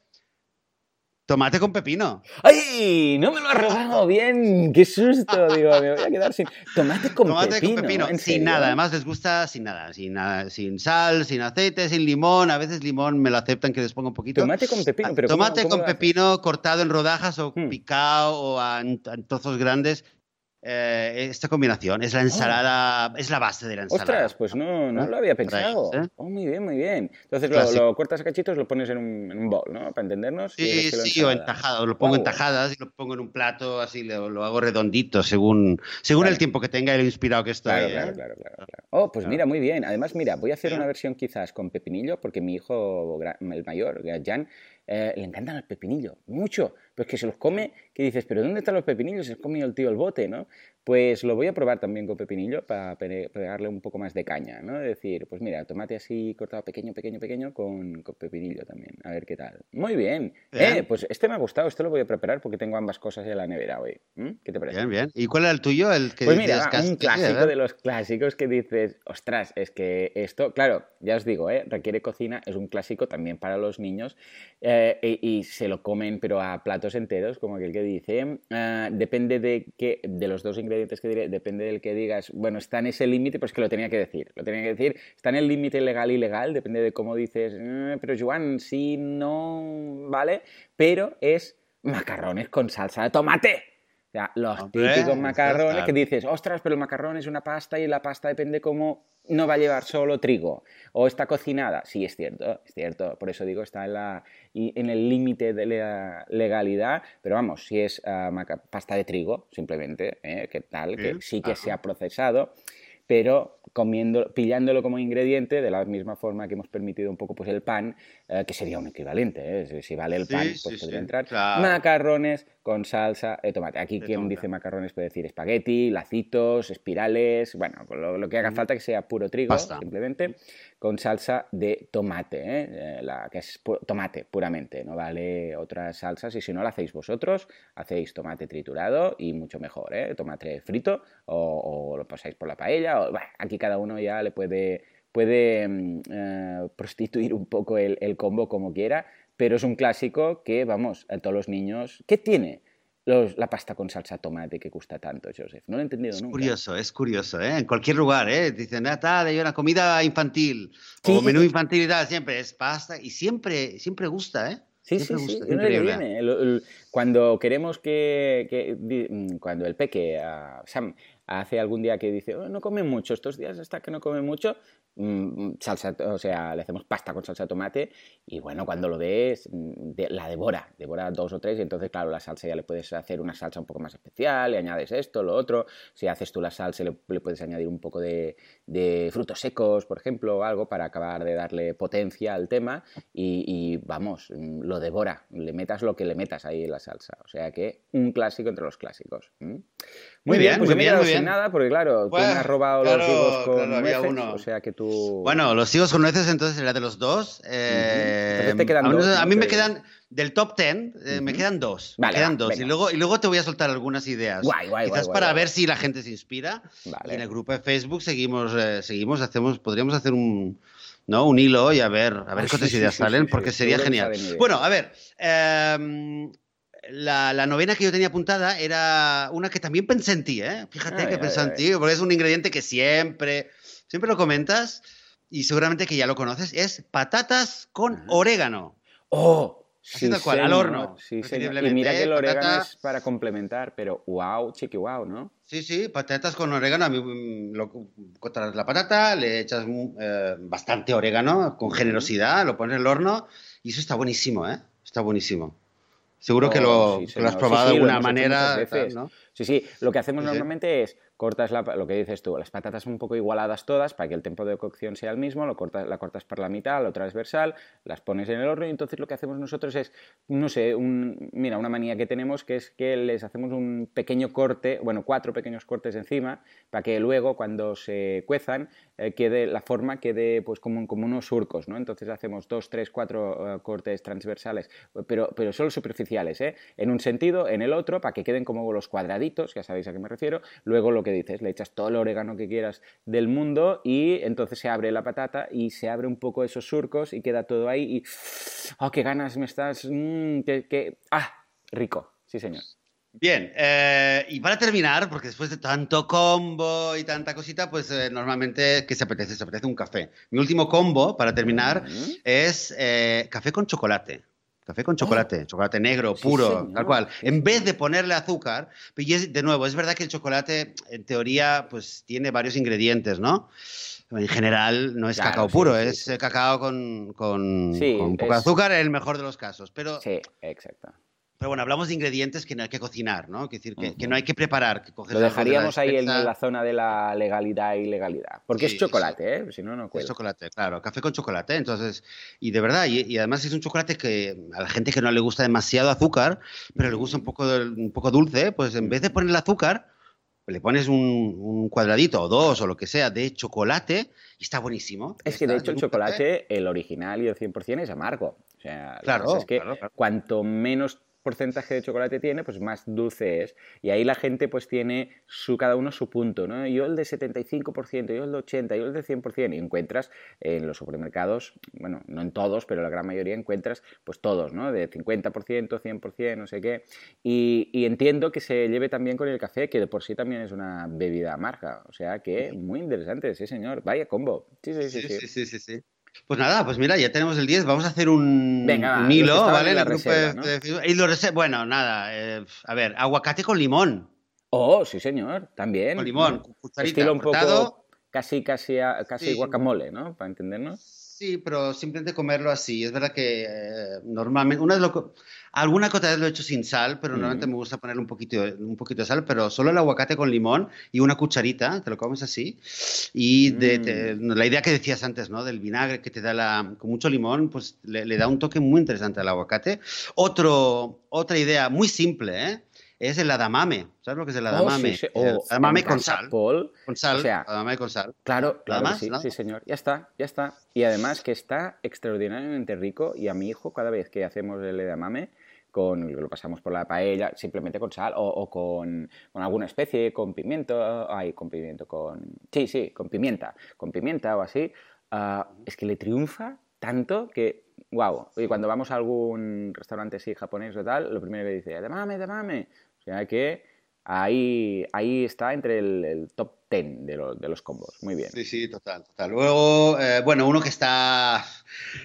Tomate con pepino. ¡Ay! No me lo has robado bien. ¡Qué susto! Digo, me voy a quedar sin. Tomate con Tomate con pepino. Sin nada. Además, les gusta sin nada. Sin nada. Sin sal, sin aceite, sin limón. A veces limón me lo aceptan que les ponga un poquito. Tomate con pepino. Pero Tomate con pepino cortado en rodajas o hmm. picado o en trozos grandes eh, esta combinación. Es la ensalada, es la base de la ensalada. Ostras, pues no, no lo había pensado. ¿eh? Oh, muy bien, muy bien. Entonces lo, cortas a cachitos, lo pones en un, en un bowl, ¿no? Para entendernos. Sí, sí, o en tajadas. Lo pongo en tajadas y lo pongo en un plato, así lo, hago redondito según, según el tiempo que tenga y lo inspirado que estoy. Claro, claro, claro, claro, Oh, pues mira, muy bien. Además, mira, voy a hacer una versión quizás con pepinillo, porque mi hijo, el mayor, Jan, eh, le encantan los pepinillos, mucho. Pues que se los come, que dices, pero ¿dónde están los pepinillos? Ha comido el tío el bote, ¿no? Pues lo voy a probar también con pepinillo para pegarle un poco más de caña, ¿no? Es decir, pues mira, tomate así cortado pequeño, pequeño, pequeño con, pepinillo también. A ver qué tal. Muy bien. Eh, pues este me ha gustado, este lo voy a preparar porque tengo ambas cosas en la nevera hoy. ¿Qué te parece? Bien, bien. ¿Y cuál era el tuyo? El que pues mira, un clásico de los clásicos que dices, ostras, es que esto, claro, ya os digo, ¿eh? requiere cocina, es un clásico también para los niños eh, y, se lo comen pero a platos enteros, como aquel que dice, ah, depende de, qué, de los dos ingredientes que diré, depende del que digas, bueno, está en ese límite, pues que lo tenía que decir. Lo tenía que decir, está en el límite legal y ilegal, depende de cómo dices, eh, pero Joan, sí, no, ¿vale? Pero es macarrones con salsa de tomate. Sea, los típicos macarrones que dices, ostras, pero el macarrón es una pasta y la pasta depende cómo no va a llevar solo trigo o está cocinada. Sí, es cierto, es cierto. Por eso digo, está en, la, en el límite de la legalidad. Pero vamos, si es ah, pasta de trigo, simplemente, ¿eh? que tal, que sí que se ha procesado pero comiendo, pillándolo como ingrediente de la misma forma que hemos permitido un poco pues el pan, eh, que sería un equivalente, ¿eh? si vale el pan, pues podría entrar. Macarrones con salsa de tomate. Aquí quien dice macarrones puede decir espagueti, lacitos, espirales, bueno, lo, que haga falta que sea puro trigo, simplemente con salsa de tomate, ¿eh? Eh, la, que es tomate puramente, no vale otras salsas y si no la hacéis vosotros, hacéis tomate triturado y mucho mejor, ¿eh? tomate frito o, lo pasáis por la paella, o, aquí cada uno ya le puede, puede mm, prostituir un poco el, el combo como quiera, pero es un clásico que, vamos, a todos los niños, ¿qué tiene? la pasta con salsa tomate que gusta tanto, Joseph. No lo he entendido es nunca. Curioso, es curioso, ¿eh? En cualquier lugar, ¿eh? Dicen, ah, tal, hay una comida infantil o menú infantil y tal, siempre es pasta y siempre, siempre gusta, ¿eh? Sí, sí, sí, viene. cuando queremos que, mm, cuando el peque, Sam, hace algún día que dice, oh, no come mucho, estos días hasta que no come mucho, mm, salsa, o sea, le hacemos pasta con salsa de tomate y bueno, cuando lo ves, mm, la devora, devora dos o tres y entonces, claro, la salsa ya le puedes hacer una salsa un poco más especial, le añades esto, lo otro, si haces tú la salsa le, puedes añadir un poco de, frutos secos, por ejemplo, o algo para acabar de darle potencia al tema y, vamos, mm, lo devora, le metas lo que le metas ahí en la salsa, o sea que un clásico entre los clásicos. Muy, bien, pues muy bien, muy bien. nada porque claro, tú me has robado los higos con nueces, o sea que tú... Bueno, los higos con nueces entonces era de los dos. Eh, te quedan a, dos, a mí me quedan, del top ten, eh, me quedan dos. me quedan dos. Y luego, y luego te voy a soltar algunas ideas. Guay, guay, Quizás para ver si la gente se inspira. Y en el grupo de Facebook seguimos, eh, seguimos hacemos, podríamos hacer un... ¿no? Un hilo y a ver, a ver cuántas ideas salen, porque sería genial. Bueno, a ver, eh, la, novena que yo tenía apuntada era una que también pensé en ti, ¿eh? Fíjate que pensé en ti, porque es un ingrediente que siempre, siempre lo comentas y seguramente que ya lo conoces, es patatas con orégano. ¡Oh! Sí, tal cual, al horno. Sí, y mira que el orégano es para complementar, pero wow, chiqui wow, ¿no? Sí, sí, patatas con orégano. A mí, mm, lo, cortas la patata, le echas eh, bastante orégano con generosidad, lo pones en el horno y eso está buenísimo, ¿eh? Está buenísimo. Seguro que, lo, has probado de alguna manera. Sí, sí. Lo que hacemos normalmente es cortas la, lo que dices tú, las patatas un poco igualadas todas para que el tiempo de cocción sea el mismo, lo cortas, la cortas por la mitad, la transversal, las pones en el horno y entonces lo que hacemos nosotros es, no sé, un, mira, una manía que tenemos que es que les hacemos un pequeño corte, bueno, cuatro pequeños cortes encima para que luego cuando se cuezan eh, quede la forma quede pues como, como unos surcos, ¿no? Entonces hacemos dos, tres, cuatro eh, cortes transversales, pero, pero solo ¿eh? En un sentido, en el otro, para que queden como los cuadraditos, ya sabéis a qué me refiero, luego lo que dices, le echas todo el orégano que quieras del mundo y entonces se abre la patata y se abre un poco esos surcos y queda todo ahí y ¡oh, qué ganas me estás! Mm, que, ¡Ah! Rico, sí señor. Bien, eh, y para terminar, porque después de tanto combo y tanta cosita, pues eh, normalmente, ¿qué se apetece? Se apetece un café. Mi último combo, para terminar, es eh, café con chocolate. Café con chocolate, chocolate negro, puro, tal cual. En vez de ponerle azúcar, y de nuevo, es verdad que el chocolate, en teoría, pues tiene varios ingredientes, ¿no? En general no es cacao puro, es cacao con, con, con poco de azúcar en el mejor de los casos. Pero sí, exacto. Pero bueno, hablamos de ingredientes que no hay que cocinar, ¿no? Es decir, que, no hay que preparar. Que Lo dejaríamos ahí en la zona de la legalidad y ilegalidad. Porque es chocolate, ¿eh? Si no, no Es chocolate, claro. Café con chocolate. Entonces, y de verdad, y, además es un chocolate que a la gente que no le gusta demasiado azúcar, pero le gusta un poco, un poco dulce, pues en vez de ponerle azúcar, le pones un, cuadradito o dos o lo que sea de chocolate y está buenísimo. Es que de hecho el chocolate, el original y el 100% es amargo. O sea, claro, es que cuanto menos porcentaje de chocolate tiene, pues más dulce es. Y ahí la gente pues tiene su, cada uno su punto, ¿no? Yo el de 75%, yo el de 80%, yo el de 100%. Y encuentras en los supermercados, bueno, no en todos, pero la gran mayoría encuentras pues todos, ¿no? De 50%, 100%, no sé qué. Y, entiendo que se lleve también con el café, que de por sí también es una bebida amarga. O sea que muy interesante, sí señor. Vaya combo. sí, sí. sí, sí, sí. Pues nada, pues mira, ya tenemos el 10. Vamos a hacer un, Venga, un hilo, ¿vale? El grupo reserva, de, de, y rese- bueno, nada. eh, a ver, aguacate con limón. Oh, sí, señor, también. Con limón, cucharita, Estilo un cortado. poco casi, casi, casi Sí. guacamole, ¿no? Para entendernos. Sí, pero simplemente comerlo así. Es verdad que eh, normalmente, una vez lo alguna otra vez lo he hecho sin sal, pero normalmente Mm. me gusta ponerle un poquito, un poquito de sal, pero solo el aguacate con limón y una cucharita, te lo comes así. Y de, Mm. te- la idea que decías antes, ¿no? Del vinagre que te da la, con mucho limón, pues le, le da un toque muy interesante al aguacate. Otro, otra idea muy simple, ¿eh? Es el adamame. ¿Sabes lo que es el Oh, adamame? sí, sí. El Oh, adamame en con sal. Paul. Con sal. O sea, adamame con sal. Claro, claro más, sí, sí, señor. Ya está, ya está. Y además que está extraordinariamente rico y a mi hijo cada vez que hacemos el edamame, con, lo pasamos por la paella, simplemente con sal o, o con, con alguna especie, con pimiento, ay, con pimiento, con... Sí, sí, con pimienta, con pimienta o así, ah, es que le triunfa tanto que, wow, y cuando vamos a algún restaurante así japonés o tal, lo primero que dice, edamame, edamame, o sea que ahí, ahí está entre el, el top 10 de, lo- de los combos, muy bien. Sí, sí, total, total. Luego, eh, bueno, uno que está,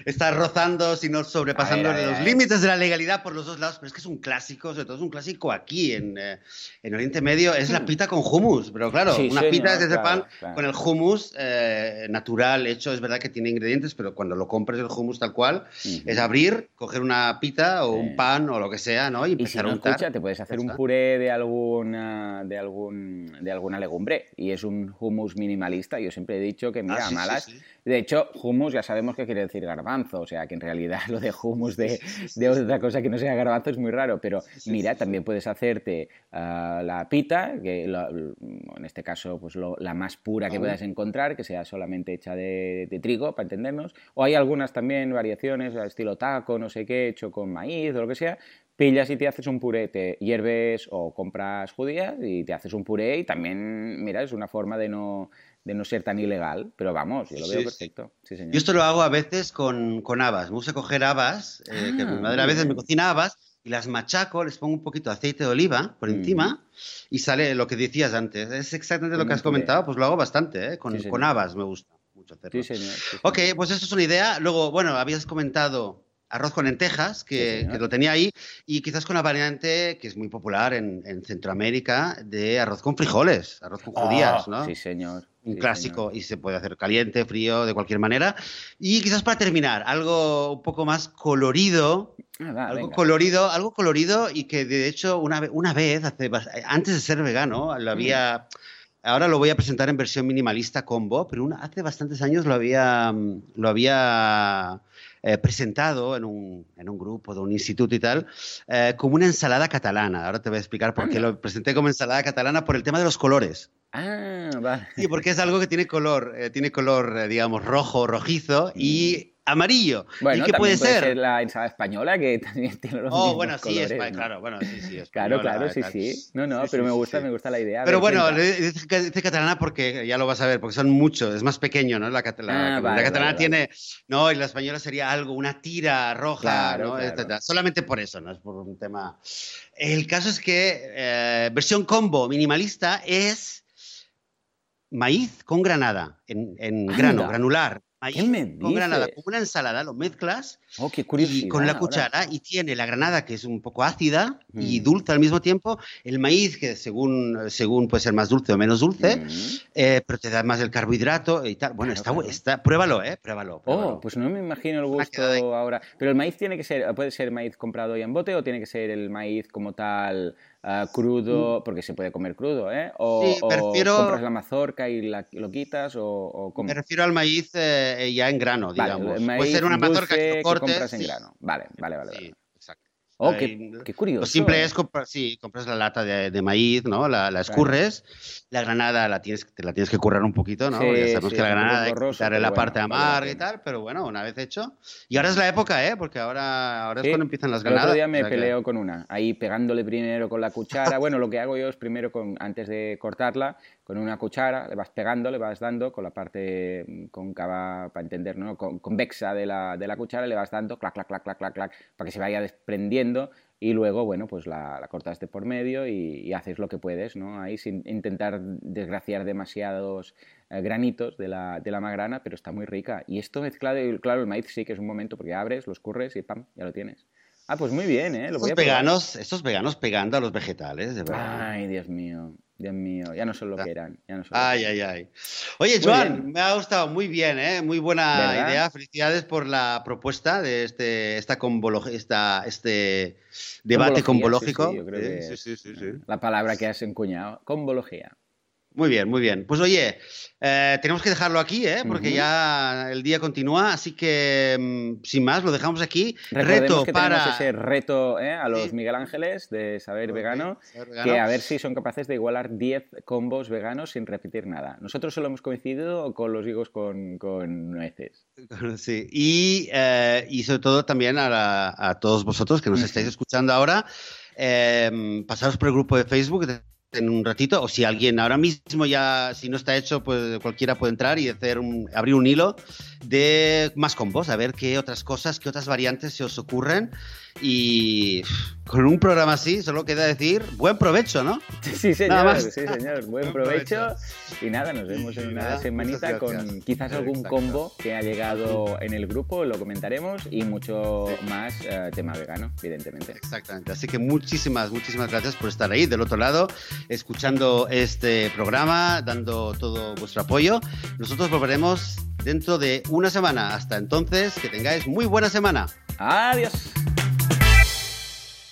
está rozando, si no sobrepasando los límites de la legalidad por los dos lados, pero es que es un clásico, sobre todo es un clásico aquí en, eh, en Oriente Medio, es la pita con hummus. Pero claro, Sí, una señor, pita es ese claro, pan claro. con el hummus eh, natural hecho, es verdad que tiene ingredientes, pero cuando lo compres el hummus tal cual, es abrir, coger una pita o Sí. un pan o lo que sea, ¿no? Y Y si empezar no, a untar. escucha, te puedes hacer un puré de alguna, de algún, de alguna legumbre y es un hummus minimalista. Yo siempre he dicho que, mira, Ah, sí, sí, malas. sí. De hecho, hummus ya sabemos que quiere decir garbanzo, o sea que en realidad lo de hummus de, de otra cosa que no sea garbanzo es muy raro, pero mira, también puedes hacerte ah, la pita, que en este caso pues lo- la más pura que Ah. puedas encontrar, que sea solamente hecha de, de trigo, para entendernos, o hay algunas también variaciones, estilo taco, no sé qué, hecho con maíz o lo que sea, pillas y te haces un puré, te hierves o compras judías y te haces un puré y también, mira, es una forma de no, de no ser tan ilegal, pero vamos, yo lo veo Sí, perfecto. Sí, señor. Yo esto lo hago a veces con, con habas. Me gusta coger habas, eh, que Ah, mi madre a veces me cocina habas y las machaco, les pongo un poquito de aceite de oliva por Mm. encima y sale lo que decías antes. Es exactamente lo que has comentado, pues lo hago bastante, ¿eh? Con, Sí, señor. con habas me gusta mucho hacerlo. Sí, señor. sí, Ok, señor. pues esto es una idea. Luego, bueno, habías comentado arroz con lentejas, que, que lo tenía ahí, y quizás con la variante que es muy popular en, en Centroamérica de arroz con frijoles, arroz con judías, Oh, ¿no? Sí, señor. un sí, clásico señor. y se puede hacer caliente, frío, de cualquier manera. Y quizás para terminar, algo un poco más colorido, Ah, va, algo venga. colorido, algo colorido y que de hecho una, ve- una vez, hace antes de ser vegano, lo había... Ahora lo voy a presentar en versión minimalista combo, pero una- hace bastantes años lo había, mm, lo había eh, presentado en un, en un grupo de un instituto y tal, eh, como una ensalada catalana. Ahora te voy a explicar por qué lo presenté como ensalada catalana, por el tema de los colores. Ah, vale. Sí, porque es algo que tiene color, eh, tiene color, digamos, rojo, rojizo y amarillo. Bueno, ¿Y qué puede ser? la ensalada española, que también tiene los Oh, mismos bueno, sí, colores, ¿no? claro, bueno, sí, sí. Claro, española, claro, sí, tal. sí. No, no, Sí, pero sí, me sí, gusta, sí. me gusta la idea. Pero bueno, dice catalana porque ya lo vas a ver, porque son muchos, es más pequeño, ¿no? La, la- Ah, la vale, catalana vale, tiene, no, y la española sería algo, una tira roja, Claro, ¿no? claro. Solamente por eso, no es por un tema. El caso es que eh, versión combo minimalista es maíz con granada, en, en grano, granular. Maíz ¿Qué me con granada, como una ensalada, lo mezclas Oh, qué y curiosidad. con la ahora. cuchara y tiene la granada que es un poco ácida y Mm. dulce al mismo tiempo, el maíz que según, según puede ser más dulce o menos dulce, Mm. eh, pero te da más el carbohidrato y tal. Bueno, Claro, está, claro. está, pruébalo, ¿eh? Pruébalo. pruébalo. Oh, pues no me imagino el gusto ahora. Pero el maíz tiene que ser, puede ser maíz comprado ya en bote o tiene que ser el maíz como tal ah, crudo, porque se puede comer crudo, ¿eh? O, Mm. Sí, o prefiero- compras la mazorca y la- lo quitas o, o? Me refiero al maíz eh, ya en grano, Vale, digamos. el maíz puede ser una mazorca que dulce lo cortes. Compras en sí. grano. Vale, vale, vale. Sí, vale. exacto. Oh, qué, Ahí- qué curioso. Lo simple es comprar, sí, compras la lata de, de maíz, ¿no? La, la escurres, la granada la tienes, te la tienes que currar un poquito, ¿no? Sí, ya sabemos sí, que la granada hay que pero la bueno, parte amarga y tal, pero bueno, una vez hecho. Y ahora es la época, ¿eh? Porque ahora, ahora es cuando empiezan las El granadas. otro día me o sea que- peleo con una, ahí pegándole primero con la cuchara. Bueno, lo que hago yo es primero, con, antes de cortarla, con una cuchara, le vas pegando, le vas dando con la parte cóncava, para entender, ¿no? Con- convexa de la, de la cuchara, le vas dando, clac, clac, clac, clac, clac, clac, para que se vaya desprendiendo y luego, bueno, pues la, la cortas de por medio y, haces lo que puedes, ¿no? Ahí sin intentar desgraciar demasiados eh, granitos de la, de la magrana, pero está muy rica. Y esto mezclado, claro, el maíz sí que es un momento porque abres, los curres y ¡pam! ya lo tienes. Ah, pues muy bien, ¿eh? Lo estos, veganos, estos veganos pegando a los vegetales, de verdad. Ay, Dios mío. Dios mío, ya no son lo que eran. ay, ay, ay. Oye, Joan, me ha gustado muy bien, ¿eh? muy buena idea. Felicidades por la propuesta de este, esta, esta este debate combológico. Sí, sí, sí, La palabra que has encuñado, combología. Muy bien, muy bien. Pues oye, eh, tenemos que dejarlo aquí, ¿eh? porque ya el día continúa, así que mm, sin más, lo dejamos aquí. reto para. ese reto ¿eh? a los Miguel Ángeles de saber vegano, que a ver si son capaces de igualar 10 combos veganos sin repetir nada. Nosotros solo hemos coincidido con los higos con, con nueces. Sí, y, eh, y sobre todo también a, a, todos vosotros que nos estáis escuchando ahora. pasaros por el grupo de Facebook en un ratito, o si alguien ahora mismo ya, si no está hecho, pues cualquiera puede entrar y hacer abrir un hilo de más combos, a ver qué otras cosas, qué otras variantes se os ocurren. Y con un programa así, solo queda decir buen provecho, ¿no? Sí, señor, sí, señor. Buen provecho. Y nada, nos vemos en una semanita con quizás algún combo que ha llegado en el grupo, lo comentaremos y mucho más eh, tema vegano, evidentemente. Exactamente. Así que muchísimas, muchísimas gracias por estar ahí del otro lado, escuchando este programa, dando todo vuestro apoyo. Nosotros volveremos dentro de una semana. Hasta entonces, que tengáis muy buena semana. Adiós.